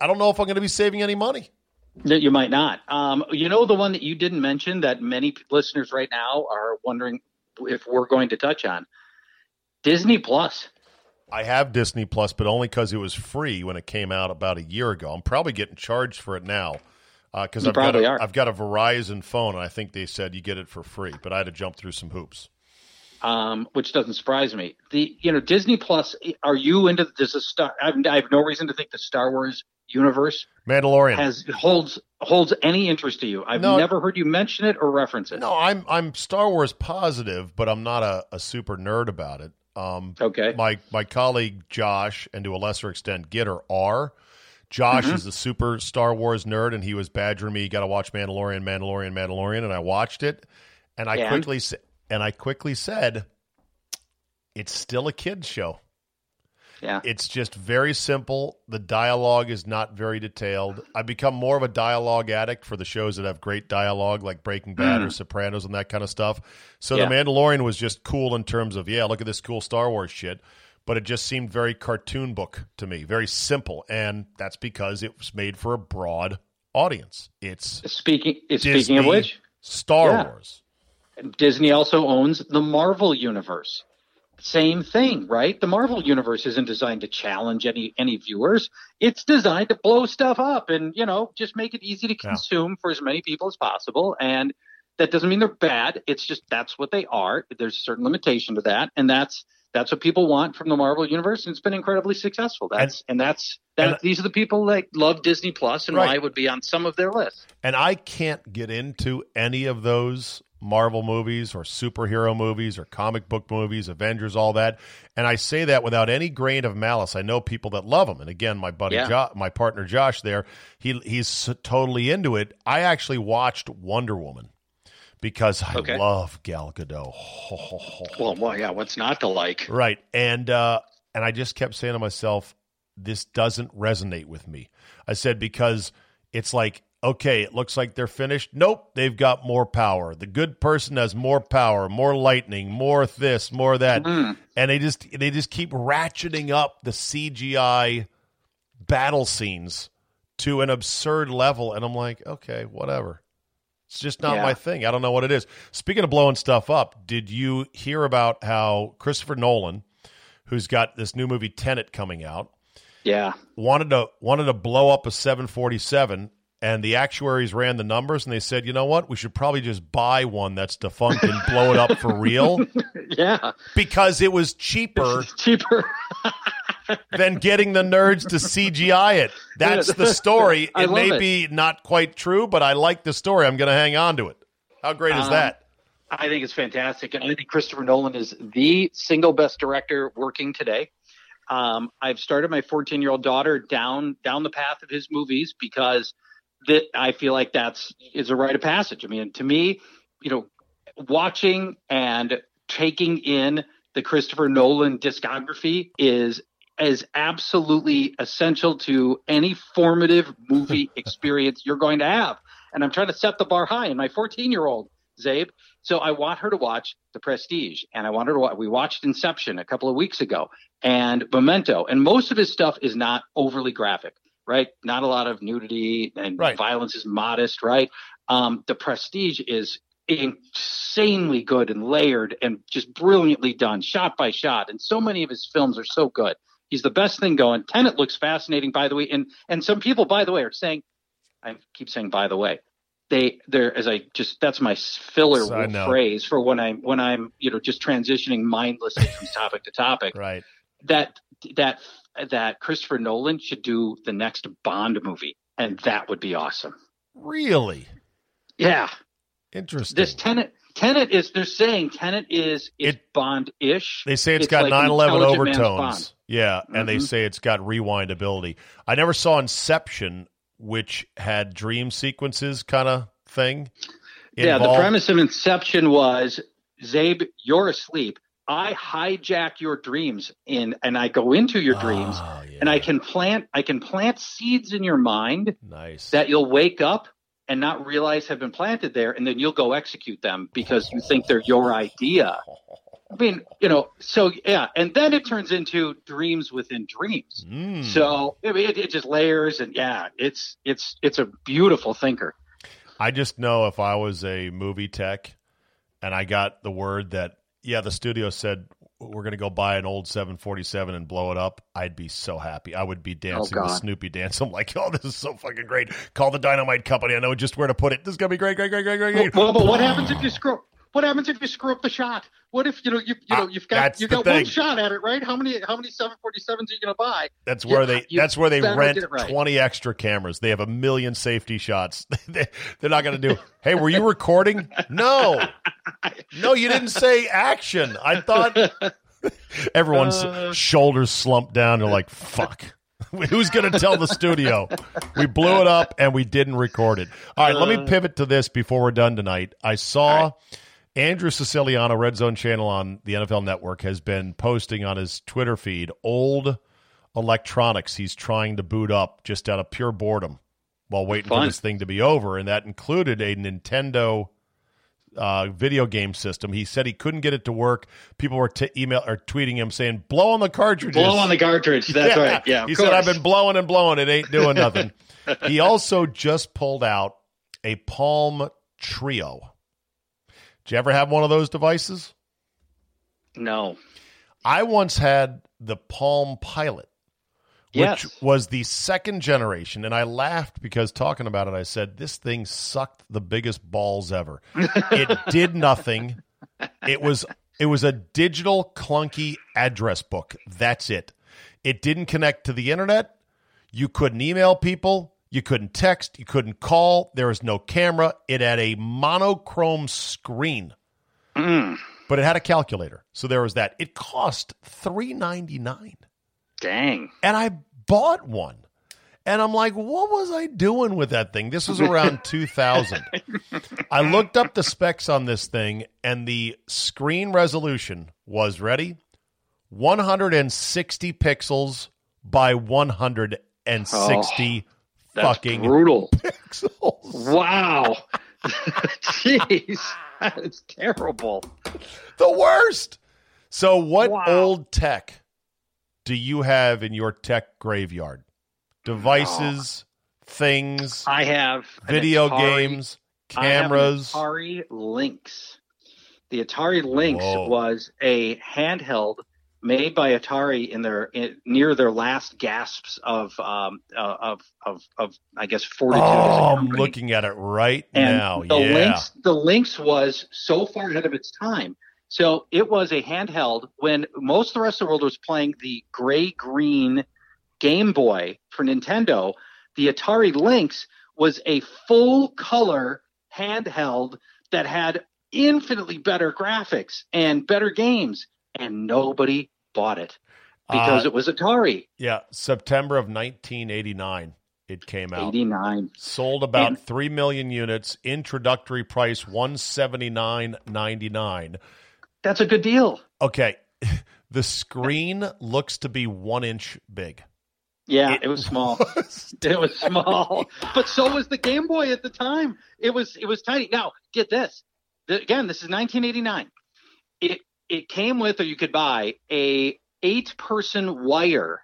I don't know if I'm going to be saving any money. You might not. Um, you know, the one that you didn't mention that many listeners right now are wondering if we're going to touch on Disney Plus. I have Disney Plus, but only because it was free when it came out about a year ago. I'm probably getting charged for it now because You I've got a, are. I've got a Verizon phone, and I think they said you get it for free. But I had to jump through some hoops. Um, which doesn't surprise me. The you know Disney Plus. Are you into the Star? I have, I have no reason to think the Star Wars universe Mandalorian. has holds holds any interest to you. I've No. never heard you mention it or reference it. No, I'm I'm Star Wars positive, but I'm not a, a super nerd about it. Um, Okay. My my colleague Josh, and to a lesser extent Gitter, are. Josh Mm-hmm. is a super Star Wars nerd, and he was badgering me. You got to watch Mandalorian, Mandalorian, Mandalorian, and I watched it, and I And? quickly and I quickly said, it's still a kids show. Yeah. It's just very simple. The dialogue is not very detailed. I've become more of a dialogue addict for the shows that have great dialogue, like Breaking Bad or Sopranos and that kind of stuff. So. Yeah. The Mandalorian was just cool in terms of, yeah, look at this cool Star Wars shit. But it just seemed very cartoon book to me, very simple. And that's because it was made for a broad audience. It's Speaking speaking Disney of which, Star Yeah. Wars. Disney also owns the Marvel universe. Same thing, right? The Marvel universe isn't designed to challenge any any viewers. It's designed to blow stuff up and, you know, just make it easy to Yeah. consume for as many people as possible. And that doesn't mean they're bad. It's just that's what they are. There's a certain limitation to that, and that's that's what people want from the Marvel universe, and it's been incredibly successful. That's and, that's that. and- these are the people that love Disney Plus, and Right. why it would be on some of their lists. And I can't get into any of those Marvel movies or superhero movies or comic book movies, Avengers, all that. And I say that without any grain of malice. I know people that love them. And again, my buddy, Yeah. jo- my partner Josh there, he he's totally into it. I actually watched Wonder Woman because I Okay. love Gal Gadot. Well, well, yeah. What's not to like? Right. And uh and I just kept saying to myself, this doesn't resonate with me. I said because it's like, okay, it looks like they're finished. Nope, they've got more power. The good person has more power, more lightning, more this, more that. Mm. And they just they just keep ratcheting up the CGI battle scenes to an absurd level and I'm like, okay, whatever. It's just not Yeah. my thing. I don't know what it is. Speaking of blowing stuff up, did you hear about how Christopher Nolan, who's got this new movie Tenet coming out, Yeah. wanted to wanted to blow up a 747 and the actuaries ran the numbers and they said, "You know what? We should probably just buy one that's defunct and blow it up for real Yeah. because it was cheaper cheaper. than getting the nerds to CGI it. That's the story. It may it. be not quite true, but I like the story. I'm going to hang on to it. How great is Um, that? I think it's fantastic, and I think Christopher Nolan is the single best director working today. Um, I've started my 14 year old daughter down down the path of his movies because that I feel like that's is a rite of passage. I mean, to me, you know, watching and taking in the Christopher Nolan discography is is absolutely essential to any formative movie experience you're going to have. And I'm trying to set the bar high. And my 14 year old Czabe, so I want her to watch The Prestige, and I want her to watch. We watched Inception a couple of weeks ago, and Memento, and most of his stuff is not overly graphic, right? Not a lot of nudity and Right. violence is modest, right? Um, the Prestige is insanely good and layered and just brilliantly done, shot by shot, and so many of his films are so good. He's the best thing going. Tenet looks fascinating, by the way, and and some people, by the way, are saying, I keep saying, by the way, they there as I just that's my filler know. phrase for when I'm when I'm you know just transitioning mindlessly from topic to topic. Right. That that that Christopher Nolan should do the next Bond movie, and that would be awesome. Really Yeah, interesting. this tenant Tenet is they're saying Tenet is is It- Bond ish. They say it's It's got like 9 11 Intelligent Man's overtones. Bond. Yeah. And they Mhm. say it's got rewind ability. I never saw Inception, which had dream sequences kind of thing. Yeah, the premise of Inception was Czabe, you're asleep. I hijack your dreams in and I go into your dreams Ah, yeah. and I can plant I can plant seeds in your mind Nice. that you'll wake up and not realize have been planted there and then you'll go execute them because you think they're your idea. I mean, you know, so yeah, and then it turns into dreams within dreams. Mm. So I mean, it, it just layers and yeah, it's it's it's a beautiful thinker. I just know if I was a movie tech and I got the word that, yeah, the studio said we're going to go buy an old 747 and blow it up, I'd be so happy. I would be oh, dancing the Snoopy dance. I'm like, oh, this is so fucking great. Call the dynamite company. I know just where to put it. This is going to be great, great, great, great, great, great. Well, but what happens if you screw? What happens if you screw up the shot? What if you know you you know Ah, you've got you got one shot at it, right? How many how many 747s are you going to buy? That's where Yeah, they. you That's where they rent right. twenty extra cameras. They have a million safety shots. They- They're not going to do. Hey, were you recording? No, no, you didn't say action. I thought everyone's Uh. shoulders slumped down. They're like, "Fuck." Who's going to tell the studio? We blew it up and we didn't record it. All right, let Uh. me pivot to this before we're done tonight. I saw Andrew Siciliano, Red Zone Channel on the NFL Network, has been posting on his Twitter feed old electronics he's trying to boot up just out of pure boredom while waiting for this thing to be over. And that included a Nintendo uh, video game system. He said he couldn't get it to work. People were t- email or tweeting him saying, "Blow on the cartridges." Blow on the cartridge. That's right. Yeah, he course. said, "I've been blowing and blowing. It ain't doing nothing." he also just pulled out a Palm Treo. Did you ever have one of those devices? no. I once had the Palm Pilot, which Yes. was the second generation, and I laughed because talking about it, I said this thing sucked the biggest balls ever. it did nothing. It was it was a digital clunky address book. That's it. It didn't connect to the internet. You couldn't email people. You couldn't text. You couldn't call. There was no camera. It had a monochrome screen mm. but it had a calculator. So there was that. It cost three ninety nine, Dang. and I bought one. And I'm like, what was I doing with that thing? This was around 2000. I looked up the specs on this thing, and the screen resolution was ready 160 pixels by 160 That's fucking brutal. pixels. Wow. Jeez. That's terrible. The worst. So, what Wow. old tech do you have in your tech graveyard? Devices, oh. things, I have video Atari- games, I have an cameras. Atari Lynx. The Atari Lynx Whoa. was a handheld made by Atari in their in, near their last gasps of um uh, of of of I guess fortitude. Oh, I'm looking at it right and now. the yeah. Lynx the Lynx was so far ahead of its time. So it was a handheld when most of the rest of the world was playing the gray green Game Boy for Nintendo. The Atari Lynx was a full color handheld that had infinitely better graphics and better games, and nobody bought it because Uh, it was Atari. Yeah, September of 1989 it came out. 89. Sold about And- 3 million units, introductory price 179.99. That's a good deal. Okay. The screen looks to be 1 inch big. Yeah, It it, was small. it was small, but so was the Game Boy at the time. It was it was tiny. Now get this. The, again, this is 1989. It it came with, or you could buy a eight person wire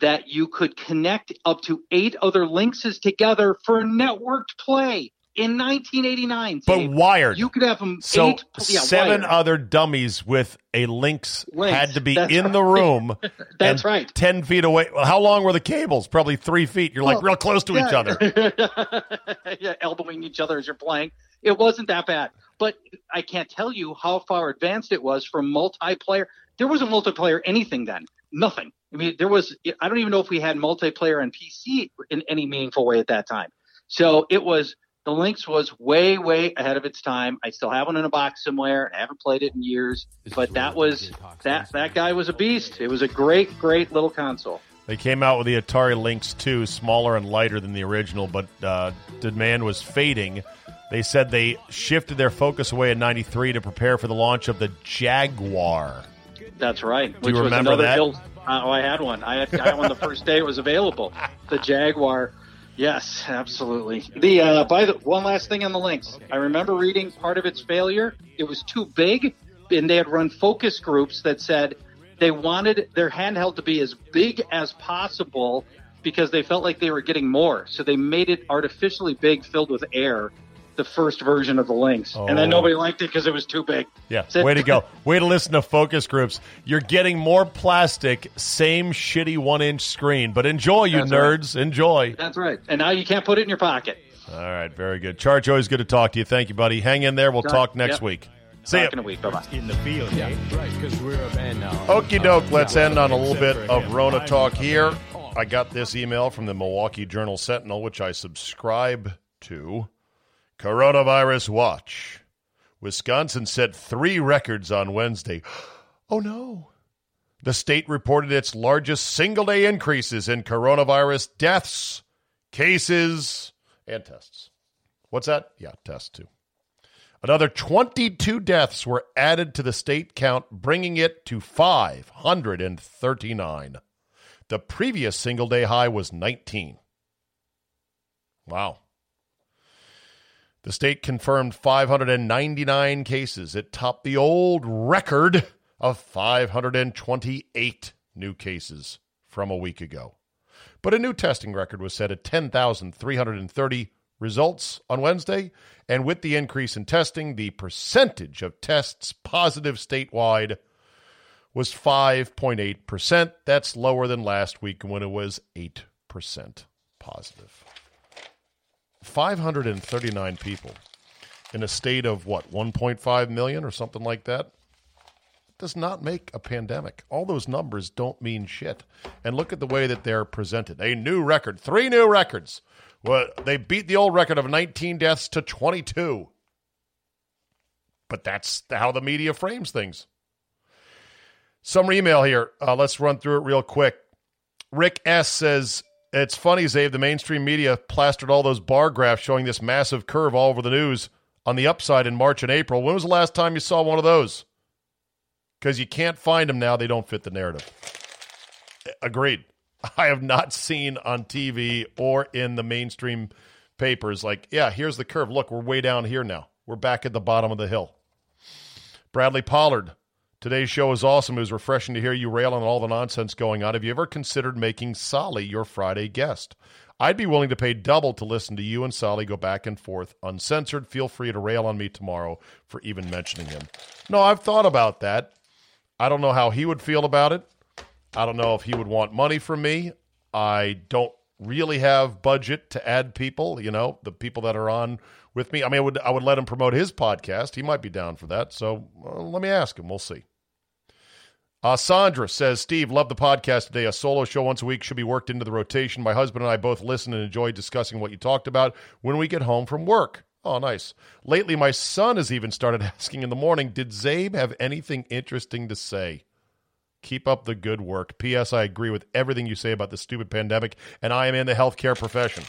that you could connect up to eight other Lynxes together for networked play in 1989. But Dave. wired. you could have them So eight. Yeah, seven wired. other dummies with a Lynx Lynx, had to be in the room. That's right. Ten feet away. Well, how long were the cables? Probably three feet. You're like Well, real close to each other. yeah, elbowing each other as you're playing. It wasn't that bad, but I can't tell you how far advanced it was from multiplayer. There wasn't multiplayer anything then. Nothing. I mean, there was. I don't even know if we had multiplayer on PC in any meaningful way at that time. So it was. The Lynx was way, way ahead of its time. I still have one in a box somewhere. I haven't played it in years, but that was that that guy was a beast. It was a great, great little console. They came out with the Atari Lynx 2, smaller and lighter than the original, but uh, demand was fading. They said they shifted their focus away in 93 to prepare for the launch of the Jaguar. That's right. Do you remember that? Hill- uh, oh, I had one. I had, I had one the first day it was available. The Jaguar. Yes, absolutely. The uh, by the one last thing on the Lynx. I remember reading part of its failure. It was too big, and they had run focus groups that said they wanted their handheld to be as big as possible because they felt like they were getting more. So they made it artificially big, filled with air. The first version of the Lynx, and then Oh. nobody liked it because it was too big. Yeah, Said- way to go. Way to listen to focus groups. You're getting more plastic, same shitty one inch screen, but enjoy, you That's right. nerds. Enjoy. That's right. And now you can't put it in your pocket. All right, very good. Charch, always good to talk to you. Thank you, buddy. Hang in there. We'll Charch, talk next yep. week. See you in a week. Bye bye. in the field. Yeah, eh? right. Because we're a band now. Okie doke. Let's end on a little bit Except for of him. Rona I'm- talk here. off. I got this email from the Milwaukee Journal Sentinel, which I subscribe to. Coronavirus Watch. Wisconsin set three records on Wednesday. Oh no. The state reported its largest single day increases in coronavirus deaths, cases, and tests. What's that? Yeah, tests too. Another 22 deaths were added to the state count, bringing it to 539. The previous single day high was 19. Wow. The state confirmed 599 cases. It topped the old record of 528 new cases from a week ago. But a new testing record was set at 10,330 results on Wednesday. And with the increase in testing, the percentage of tests positive statewide was 5.8%. That's lower than last week when it was 8% positive. 539 people in a state of what, 1.5 million or something like that? Does not make a pandemic. All those numbers don't mean shit. And look at the way that they're presented. A new record, three new records. Well, they beat the old record of 19 deaths to 22. But that's how the media frames things. Some email here. Uh, let's run through it real quick. Rick S says It's funny, Czabe. The mainstream media plastered all those bar graphs showing this massive curve all over the news on the upside in March and April. When was the last time you saw one of those? Because you can't find them now. They don't fit the narrative. Agreed. I have not seen on TV or in the mainstream papers like, yeah, here's the curve. Look, we're way down here now. We're back at the bottom of the hill. Bradley Pollard. Today's show is awesome. It was refreshing to hear you rail on all the nonsense going on. Have you ever considered making Solly your Friday guest? I'd be willing to pay double to listen to you and Solly go back and forth uncensored. Feel free to rail on me tomorrow for even mentioning him. No, I've thought about that. I don't know how he would feel about it. I don't know if he would want money from me. I don't really have budget to add people, you know, the people that are on with me. I mean, I would I would let him promote his podcast. He might be down for that. So uh, let me ask him. We'll see. Uh, Sandra says, Steve, love the podcast today. A solo show once a week should be worked into the rotation. My husband and I both listen and enjoy discussing what you talked about when we get home from work. Oh, nice. Lately, my son has even started asking in the morning, Did Czabe have anything interesting to say? Keep up the good work. P.S. I agree with everything you say about the stupid pandemic, and I am in the healthcare profession.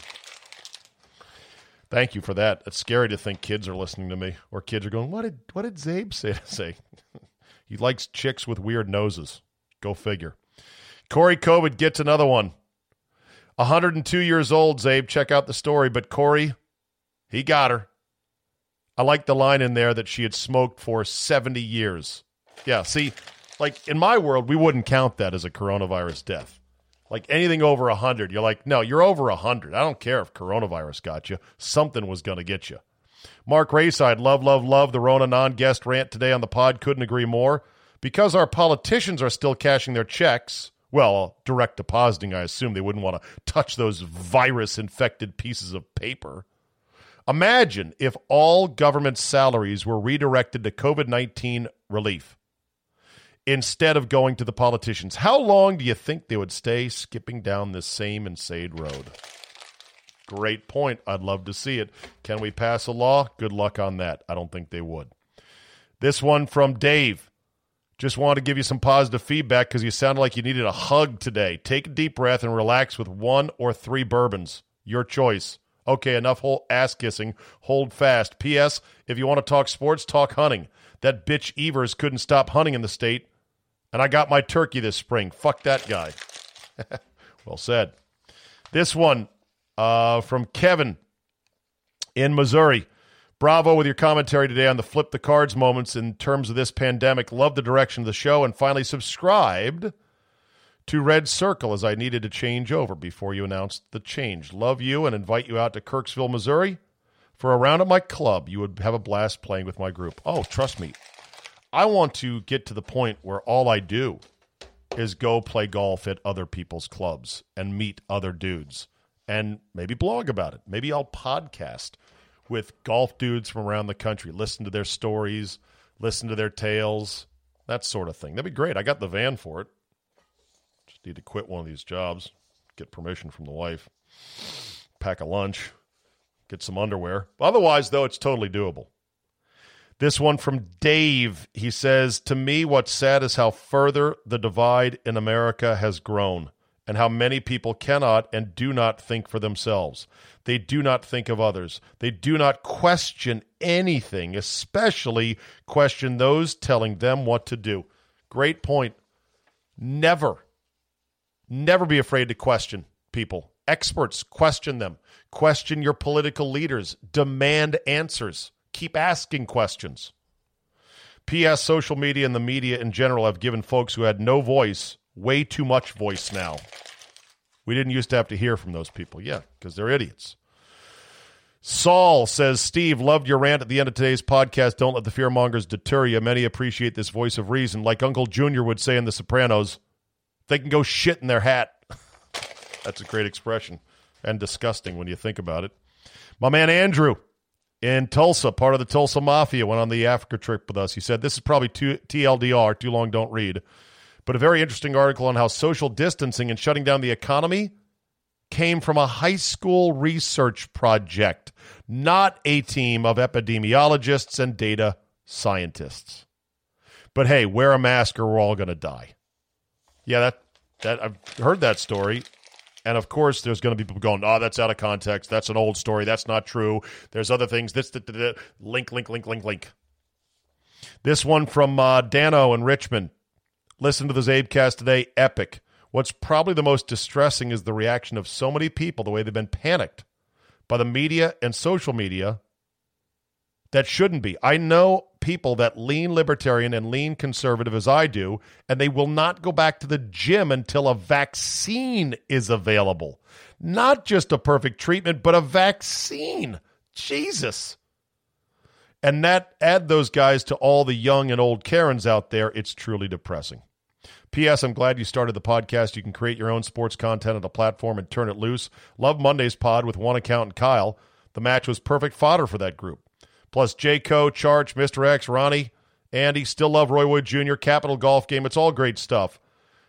Thank you for that. It's scary to think kids are listening to me, or kids are going, "What did what did Czabe say to say?" he likes chicks with weird noses. Go figure. Corey COVID gets another one. 102 years old, Czabe. Check out the story. But Corey, he got her. I like the line in there that she had smoked for 70 years. Yeah, see, like in my world, we wouldn't count that as a coronavirus death. Like anything over 100, you're like, no, you're over 100. I don't care if coronavirus got you. Something was going to get you. Mark Rayside, love, love, love the Rona non guest rant today on the pod. Couldn't agree more. Because our politicians are still cashing their checks, well, direct depositing, I assume they wouldn't want to touch those virus infected pieces of paper. Imagine if all government salaries were redirected to COVID 19 relief instead of going to the politicians. How long do you think they would stay skipping down this same insane road? Great point. I'd love to see it. Can we pass a law? Good luck on that. I don't think they would. This one from Dave. Just wanted to give you some positive feedback because you sounded like you needed a hug today. Take a deep breath and relax with one or three bourbons. Your choice. Okay, enough whole ass kissing. Hold fast. P.S. If you want to talk sports, talk hunting. That bitch Evers couldn't stop hunting in the state and I got my turkey this spring. Fuck that guy. well said. This one uh, from Kevin in Missouri. Bravo with your commentary today on the flip the cards moments in terms of this pandemic. Love the direction of the show and finally subscribed to Red Circle as I needed to change over before you announced the change. Love you and invite you out to Kirksville, Missouri for a round at my club. You would have a blast playing with my group. Oh, trust me, I want to get to the point where all I do is go play golf at other people's clubs and meet other dudes and maybe blog about it. Maybe I'll podcast with golf dudes from around the country, listen to their stories, listen to their tales, that sort of thing. That'd be great. I got the van for it. Just need to quit one of these jobs, get permission from the wife, pack a lunch, get some underwear. Otherwise, though, it's totally doable. This one from Dave. He says, To me, what's sad is how further the divide in America has grown and how many people cannot and do not think for themselves. They do not think of others. They do not question anything, especially question those telling them what to do. Great point. Never, never be afraid to question people. Experts, question them. Question your political leaders. Demand answers. Keep asking questions. P.S. Social media and the media in general have given folks who had no voice way too much voice now. We didn't used to have to hear from those people. Yeah, because they're idiots. Saul says, Steve, loved your rant at the end of today's podcast. Don't let the fearmongers deter you. Many appreciate this voice of reason. Like Uncle Junior would say in The Sopranos, they can go shit in their hat. That's a great expression and disgusting when you think about it. My man Andrew in Tulsa, part of the Tulsa Mafia, went on the Africa trip with us. He said, This is probably too, TLDR, too long, don't read, but a very interesting article on how social distancing and shutting down the economy came from a high school research project, not a team of epidemiologists and data scientists. But hey, wear a mask or we're all going to die. Yeah, that that I've heard that story. And of course, there's going to be people going, "Oh, that's out of context. That's an old story. That's not true. There's other things." This, that, that, that. link, link, link, link, link. This one from uh, Dano in Richmond. Listen to the CzabeCast today. Epic. What's probably the most distressing is the reaction of so many people, the way they've been panicked by the media and social media that shouldn't be. I know people that lean libertarian and lean conservative as I do, and they will not go back to the gym until a vaccine is available. Not just a perfect treatment, but a vaccine. Jesus. And that add those guys to all the young and old Karens out there, it's truly depressing. P.S. I'm glad you started the podcast. You can create your own sports content on the platform and turn it loose. Love Monday's pod with one accountant, Kyle. The match was perfect fodder for that group. Plus, Jayco, Charch, Mr. X, Ronnie, Andy, still love Roy Wood Jr., Capital Golf Game. It's all great stuff.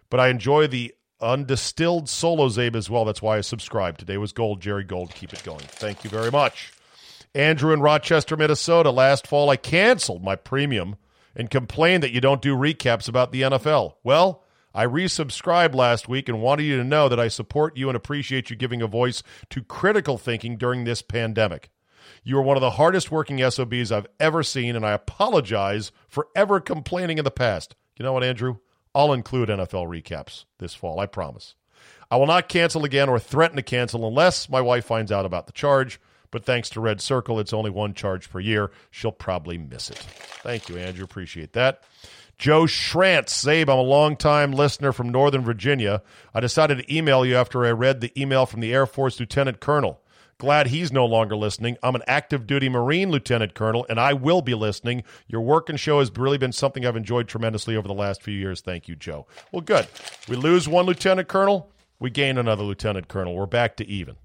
But I enjoy the undistilled solo Czabe as well. That's why I subscribe. Today was Gold, Jerry Gold. Keep it going. Thank you very much. Andrew in Rochester, Minnesota. Last fall, I canceled my premium and complain that you don't do recaps about the NFL. Well, I resubscribed last week and wanted you to know that I support you and appreciate you giving a voice to critical thinking during this pandemic. You are one of the hardest working SOBs I've ever seen, and I apologize for ever complaining in the past. You know what, Andrew? I'll include NFL recaps this fall, I promise. I will not cancel again or threaten to cancel unless my wife finds out about the charge. But thanks to Red Circle, it's only one charge per year. She'll probably miss it. Thank you, Andrew. Appreciate that. Joe Schrantz, Czabe, I'm a long-time listener from Northern Virginia. I decided to email you after I read the email from the Air Force Lieutenant Colonel. Glad he's no longer listening. I'm an active duty Marine Lieutenant Colonel, and I will be listening. Your work and show has really been something I've enjoyed tremendously over the last few years. Thank you, Joe. Well, good. We lose one Lieutenant Colonel, we gain another Lieutenant Colonel. We're back to even.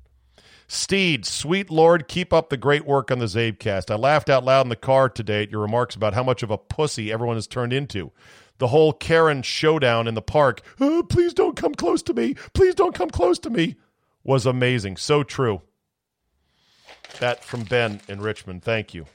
Steed, sweet Lord, keep up the great work on the CzabeCast. I laughed out loud in the car today at your remarks about how much of a pussy everyone has turned into. The whole Karen showdown in the park, oh, please don't come close to me, please don't come close to me, was amazing. So true. That from Ben in Richmond. Thank you.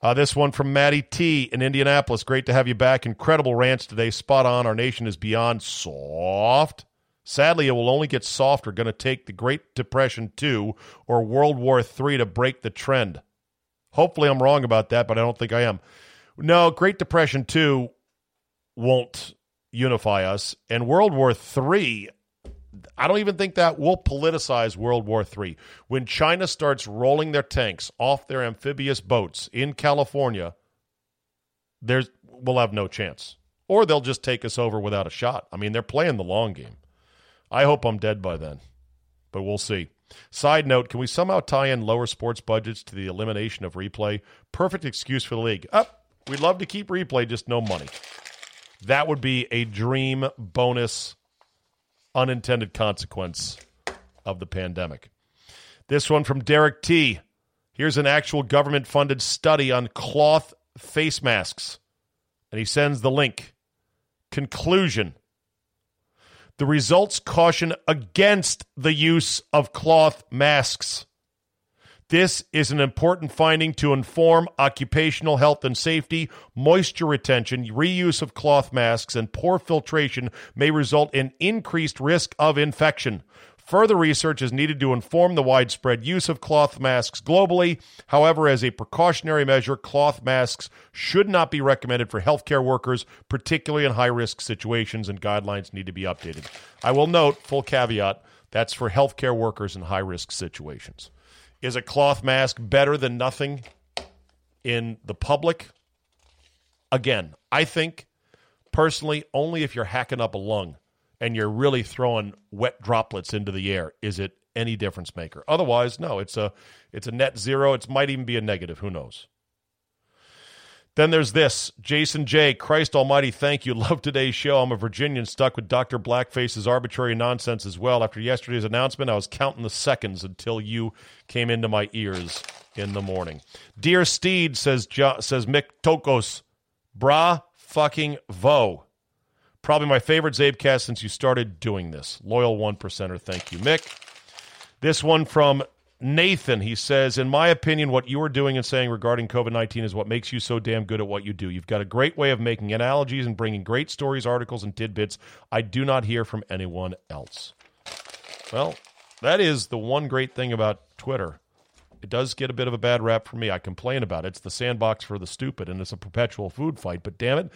Uh, this one from Maddie T in Indianapolis. Great to have you back. Incredible rants today. Spot on. Our nation is beyond soft. Sadly, it will only get softer. Going to take the Great Depression 2 or World War 3 to break the trend. Hopefully, I'm wrong about that, but I don't think I am. No, Great Depression 2 won't unify us. And World War 3, I don't even think that will politicize World War 3. When China starts rolling their tanks off their amphibious boats in California, there's we'll have no chance. Or they'll just take us over without a shot. I mean, they're playing the long game. I hope I'm dead by then, but we'll see. Side note, can we somehow tie in lower sports budgets to the elimination of replay? Perfect excuse for the league. Up, oh, we'd love to keep replay, just no money. That would be a dream bonus unintended consequence of the pandemic. This one from Derek T. Here's an actual government funded study on cloth face masks. And he sends the link. Conclusion the results caution against the use of cloth masks. This is an important finding to inform occupational health and safety. Moisture retention, reuse of cloth masks, and poor filtration may result in increased risk of infection. Further research is needed to inform the widespread use of cloth masks globally. However, as a precautionary measure, cloth masks should not be recommended for healthcare workers, particularly in high risk situations, and guidelines need to be updated. I will note, full caveat, that's for healthcare workers in high risk situations. Is a cloth mask better than nothing in the public? Again, I think personally, only if you're hacking up a lung and you're really throwing wet droplets into the air, is it any difference maker? Otherwise, no, it's a it's a net zero. It might even be a negative. Who knows? Then there's this Jason J. Christ Almighty, thank you. Love today's show. I'm a Virginian stuck with Dr. Blackface's arbitrary nonsense as well. After yesterday's announcement, I was counting the seconds until you came into my ears in the morning. Dear Steed, says, jo- says Mick Tokos, bra fucking vo. Probably my favorite CzabeCast since you started doing this. Loyal one percenter. Thank you, Mick. This one from Nathan. He says, In my opinion, what you are doing and saying regarding COVID 19 is what makes you so damn good at what you do. You've got a great way of making analogies and bringing great stories, articles, and tidbits I do not hear from anyone else. Well, that is the one great thing about Twitter. It does get a bit of a bad rap for me. I complain about it. It's the sandbox for the stupid, and it's a perpetual food fight. But damn it,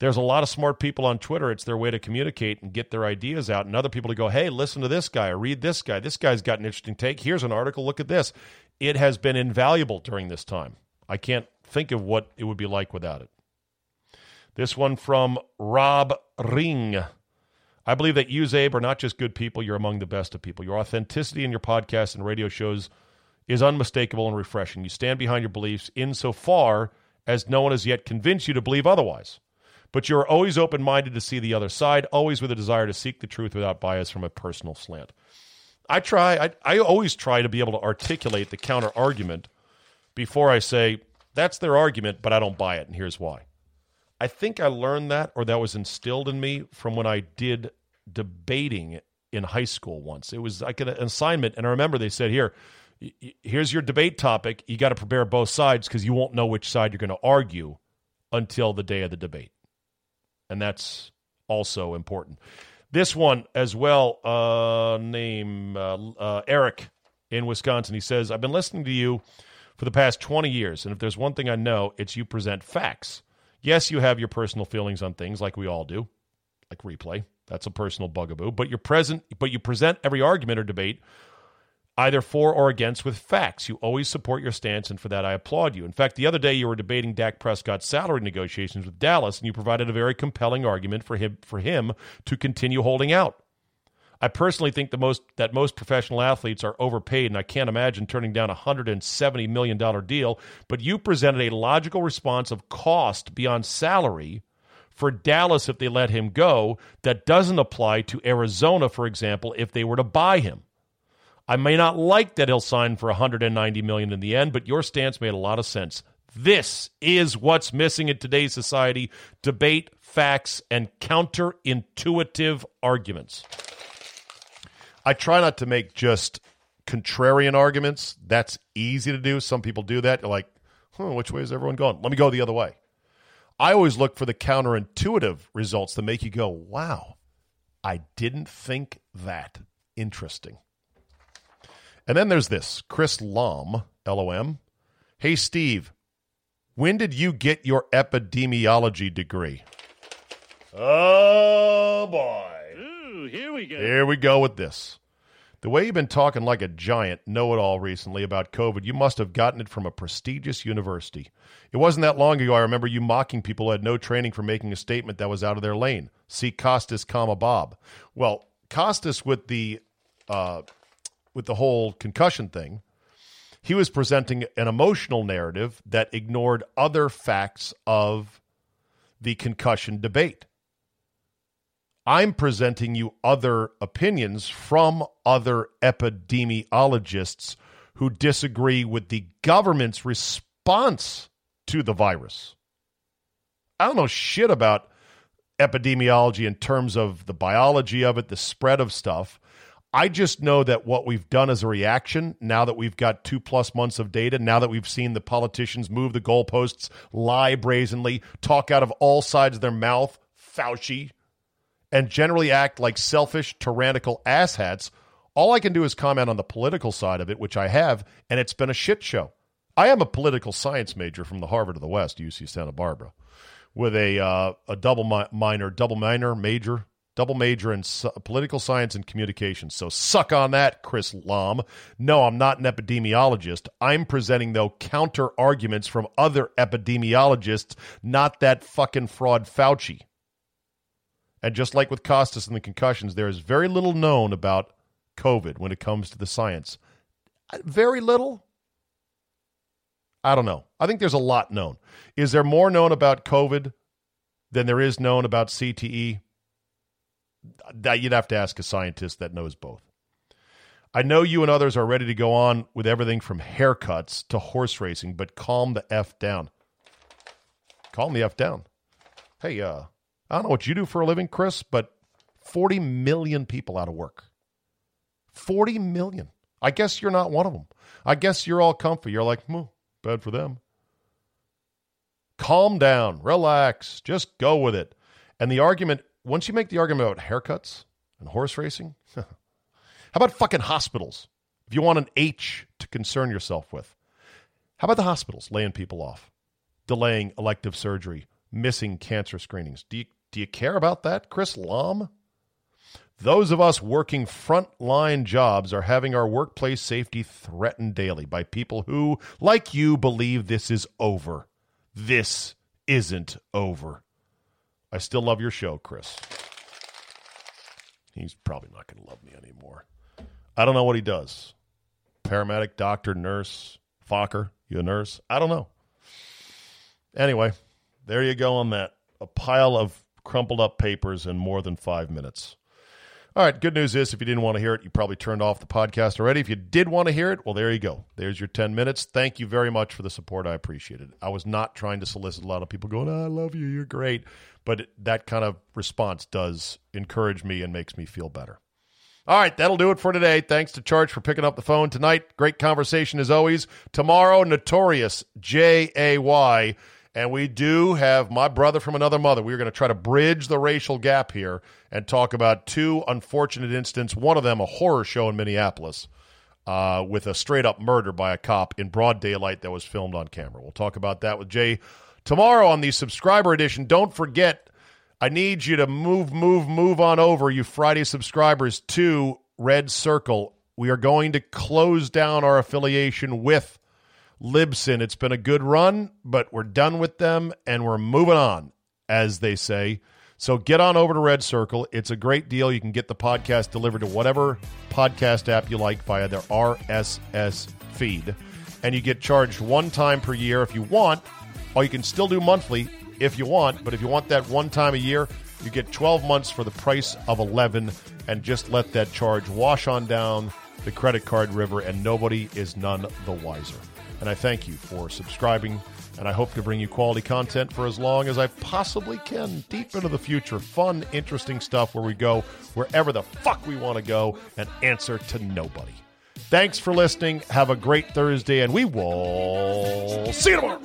there's a lot of smart people on Twitter. It's their way to communicate and get their ideas out, and other people to go, hey, listen to this guy or read this guy. This guy's got an interesting take. Here's an article. Look at this. It has been invaluable during this time. I can't think of what it would be like without it. This one from Rob Ring. I believe that you, Czabe, are not just good people, you're among the best of people. Your authenticity in your podcasts and radio shows is unmistakable and refreshing. You stand behind your beliefs insofar as no one has yet convinced you to believe otherwise. But you're always open minded to see the other side, always with a desire to seek the truth without bias from a personal slant. I try, I, I always try to be able to articulate the counter argument before I say, that's their argument, but I don't buy it, and here's why. I think I learned that, or that was instilled in me from when I did debating in high school once. It was like an assignment, and I remember they said, "Here, here's your debate topic. You got to prepare both sides because you won't know which side you're going to argue until the day of the debate," and that's also important. This one as well. Uh, name uh, uh, Eric in Wisconsin. He says, "I've been listening to you." For the past 20 years, and if there's one thing I know, it's you present facts. Yes, you have your personal feelings on things like we all do, like replay. That's a personal bugaboo. But you're present, but you present every argument or debate either for or against with facts. You always support your stance, and for that I applaud you. In fact, the other day you were debating Dak Prescott's salary negotiations with Dallas, and you provided a very compelling argument for him for him to continue holding out. I personally think the most that most professional athletes are overpaid, and I can't imagine turning down a hundred and seventy million dollar deal. But you presented a logical response of cost beyond salary for Dallas if they let him go that doesn't apply to Arizona, for example, if they were to buy him. I may not like that he'll sign for 190 million in the end, but your stance made a lot of sense. This is what's missing in today's society: debate, facts, and counterintuitive arguments. I try not to make just contrarian arguments. That's easy to do. Some people do that. You're like, huh, which way is everyone going? Let me go the other way. I always look for the counterintuitive results that make you go, wow, I didn't think that. Interesting. And then there's this Chris Lom, L O M. Hey, Steve, when did you get your epidemiology degree? Oh, boy. Ooh, here we go. Here we go with this. The way you've been talking like a giant know it all recently about COVID, you must have gotten it from a prestigious university. It wasn't that long ago I remember you mocking people who had no training for making a statement that was out of their lane. See Costas, comma Bob. Well, Costas with the uh, with the whole concussion thing, he was presenting an emotional narrative that ignored other facts of the concussion debate. I'm presenting you other opinions from other epidemiologists who disagree with the government's response to the virus. I don't know shit about epidemiology in terms of the biology of it, the spread of stuff. I just know that what we've done as a reaction, now that we've got two plus months of data, now that we've seen the politicians move the goalposts, lie brazenly, talk out of all sides of their mouth, Fauci, and generally act like selfish, tyrannical asshats, all I can do is comment on the political side of it, which I have, and it's been a shit show. I am a political science major from the Harvard of the West, UC Santa Barbara, with a uh, a double mi- minor, double minor, major, double major in political science and communications. So suck on that, Chris Lom. No, I'm not an epidemiologist. I'm presenting though counter arguments from other epidemiologists, not that fucking fraud Fauci. And just like with Costas and the concussions, there is very little known about COVID when it comes to the science. Uh, very little. I don't know. I think there's a lot known. Is there more known about COVID than there is known about CTE? That you'd have to ask a scientist that knows both. I know you and others are ready to go on with everything from haircuts to horse racing, but calm the F down. Calm the F down. Hey, uh, I don't know what you do for a living, Chris, but 40 million people out of work. 40 million. I guess you're not one of them. I guess you're all comfy. You're like, hmm, bad for them. Calm down, relax, just go with it. And the argument, once you make the argument about haircuts and horse racing, How about fucking hospitals? If you want an H to concern yourself with, how about the hospitals laying people off, delaying elective surgery, missing cancer screenings? Do you, do you care about that, Chris Lom? Those of us working frontline jobs are having our workplace safety threatened daily by people who, like you, believe this is over. This isn't over. I still love your show, Chris. He's probably not going to love me anymore. I don't know what he does. Paramedic, doctor, nurse, Fokker, you a nurse? I don't know. Anyway, there you go on that. A pile of crumpled up papers in more than five minutes. All right, good news is if you didn't want to hear it, you probably turned off the podcast already. If you did want to hear it, well, there you go. There's your 10 minutes. Thank you very much for the support. I appreciate it. I was not trying to solicit a lot of people going, oh, I love you. You're great. But that kind of response does encourage me and makes me feel better. All right, that'll do it for today. Thanks to Charch for picking up the phone tonight. Great conversation as always. Tomorrow, Notorious J A Y. And we do have my brother from another mother. We're going to try to bridge the racial gap here and talk about two unfortunate incidents. One of them, a horror show in Minneapolis uh, with a straight up murder by a cop in broad daylight that was filmed on camera. We'll talk about that with Jay tomorrow on the subscriber edition. Don't forget, I need you to move, move, move on over, you Friday subscribers, to Red Circle. We are going to close down our affiliation with Libsyn. It's been a good run, but we're done with them and we're moving on, as they say. So get on over to Red Circle. It's a great deal. You can get the podcast delivered to whatever podcast app you like via their RSS feed. And you get charged one time per year if you want, or you can still do monthly if you want. But if you want that one time a year, you get 12 months for the price of 11 and just let that charge wash on down the credit card river, and nobody is none the wiser. And I thank you for subscribing, and I hope to bring you quality content for as long as I possibly can, deep into the future. Fun, interesting stuff where we go wherever the fuck we want to go and answer to nobody. Thanks for listening. Have a great Thursday, and we will see you tomorrow.